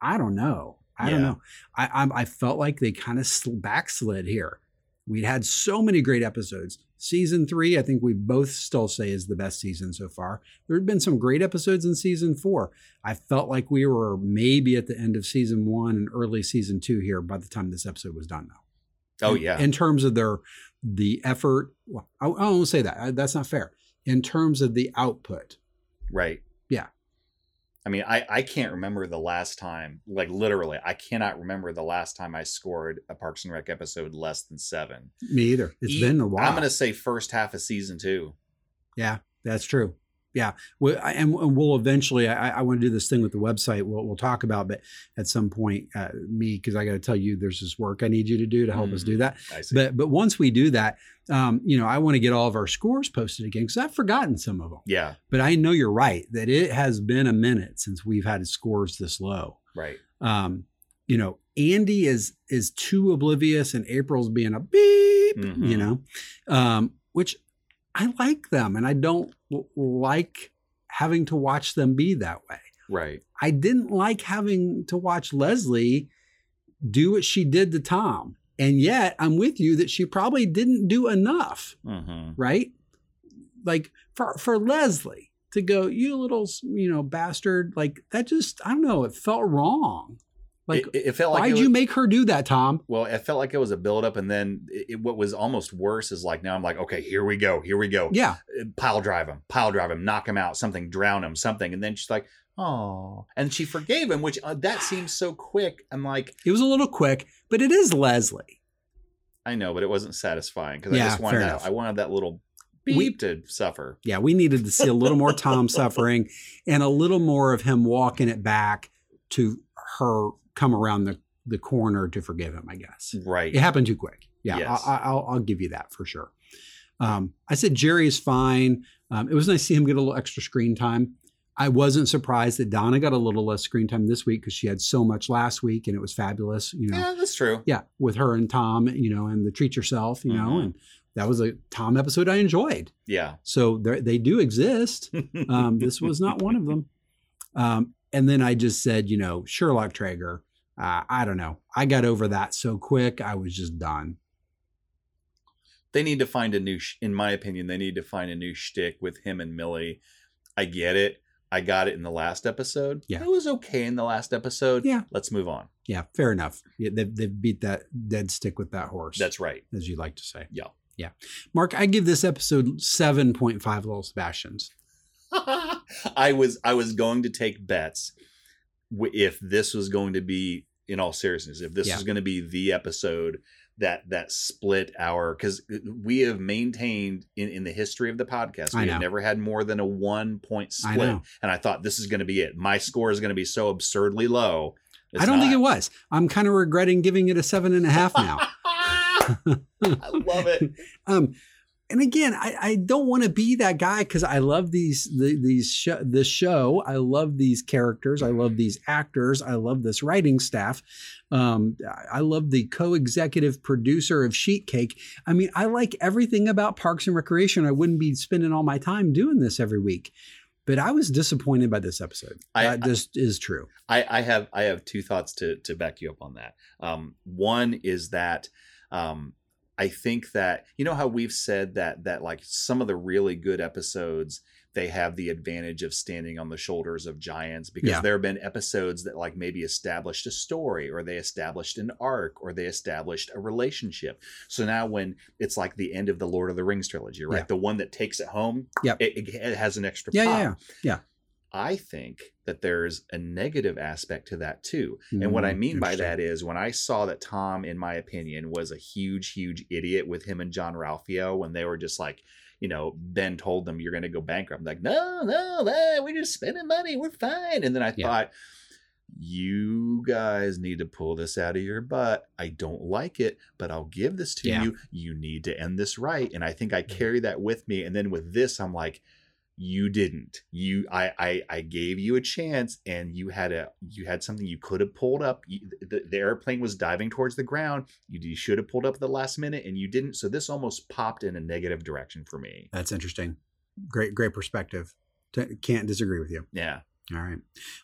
I don't know. I don't know. I I'm, I felt like they kind of sl- backslid here. We'd had so many great episodes. Season three, I think we both still say is the best season so far. There had been some great episodes in season four. I felt like we were maybe at the end of season one and early season two here by the time this episode was done, though Oh in- yeah. in terms of their the effort well, I, I won't say that I- that's not fair in terms of the output Right. Yeah. I mean, I, I can't remember the last time, like literally, I cannot remember the last time I scored a Parks and Rec episode less than seven. me either It's E- been a while I'm going to say first half of season two. yeah that's true yeah and, and we'll eventually i, I want to do this thing with the website we'll, we'll talk about but at some point uh, me because i got to tell you there's this work i need you to do to help us do Mhm. that I see. but but once we do that um, you know i want to get all of our scores posted again because i've forgotten some of them yeah. but i know you're right that it has been a minute since we've had scores this low Right. um, you know, Andy is is too oblivious, and April's being a beep, Mhm. you know, um, which I like them, and I don't like having to watch them be that way. Right. I didn't like having to watch Leslie do what she did to Tom, and yet I'm with you that she probably didn't do enough hmm right? Like for for Leslie to go, you little you know bastard, like that just I don't know, it felt wrong. Like it, it felt like why'd was, you make her do that, Tom? well, it felt like it was a buildup, and then it, what was almost worse is like now I'm like, okay, here we go, here we go. Yeah, Uh, Pile drive him, pile drive him, knock him out, something, drown him, something, and then she's like, oh, and she forgave him, which uh, that seems so quick. I'm like, it was a little quick, but it is Leslie. I know, but it wasn't satisfying because I just wanted that. enough. I wanted that little beep We- to suffer. Yeah, we needed to see a little more Tom suffering and a little more of him walking it back to her come around the the corner to forgive him. I guess. Right. It happened too quick. Yeah, Yes. I, I, I'll, I'll give you that for sure. Um, I said Jerry is fine. Um, it was nice to see him get a little extra screen time. I wasn't surprised that Donna got a little less screen time this week because she had so much last week and it was fabulous. You know, Yeah, that's true. yeah, with her and Tom, you know, and the treat yourself, you know, Mhm. and that was a Tom episode I enjoyed. Yeah. So they do exist. Um, this was not one of them. Um, and then I just said, you know, Sherlock Traeger. Uh, I don't know. I got over that so quick. I was just done. they need to find a new, sh- in my opinion, they need to find a new shtick with him and Millie. I get it. I got it in the last episode. Yeah. It was okay in the last episode. Yeah. Let's move on. Yeah, fair enough. Yeah, they've, they've beat that dead stick with that horse. That's right. as you like to say. Yeah. Yeah. Mark, I give this episode 7.5 little Sebastians. I was I was going to take bets if this was going to be in all seriousness if this Yeah. was going to be the episode that that split our because we have maintained in, in the history of the podcast we have never had more than a one point split know. and i thought this is going to be it my score is going to be so absurdly low I don't think it was. I'm kind of regretting giving it a seven and a half now. i love it um, and again, I, I don't want to be that guy because I love these the, these sh- this show. I love these characters. I love these actors. I love this writing staff. Um, I love the co-executive producer of Sheet Cake. I mean, I like everything about Parks and Recreation. I wouldn't be spending all my time doing this every week. But I was disappointed by this episode. I- that just is true. I, I have I have two thoughts to to back you up on that. Um, one is that um, I think that you know how we've said that that like some of the really good episodes they have the advantage of standing on the shoulders of giants because Yeah. there have been episodes that like maybe established a story or they established an arc or they established a relationship. So now when it's like the end of the Lord of the Rings trilogy, right? Yeah. The one that takes it home, Yep. it, it, has an extra Yeah, pop. yeah, yeah. I think that there's a negative aspect to that too. And what I Mm, mean by that is when I saw that Tom, in my opinion, was a huge, huge idiot with him and Jean-Ralphio when they were just like, you know, Ben told them you're going to go bankrupt. I'm like, no, no, no, we're just spending money. We're fine. And then I Yeah. thought, you guys need to pull this out of your butt. I don't like it, but I'll give this to Yeah. you. You need to end this right. And I think I Mm. carry that with me. And then with this, I'm like, you didn't you I, I i gave you a chance and you had a you had something you could have pulled up you, the, the airplane was diving towards the ground you, you should have pulled up at the last minute and you didn't so this almost popped in a negative direction for me That's interesting. Great, great perspective. T- can't disagree with you. yeah All right.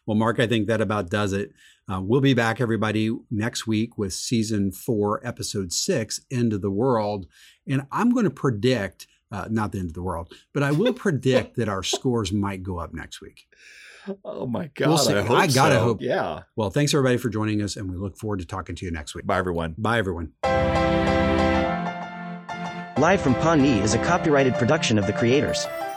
Well, Mark, I think that about does it. Uh, we'll be back, everybody, next week with season four, episode six, End of the World. And I'm going to predict, uh, not the end of the world, but I will predict that our scores might go up next week. oh my god We'll see. i, hope I gotta so. hope. yeah Well, thanks everybody for joining us, and we look forward to talking to you next week. bye everyone Bye, everyone. Live from Pawnee is a copyrighted production of the creators.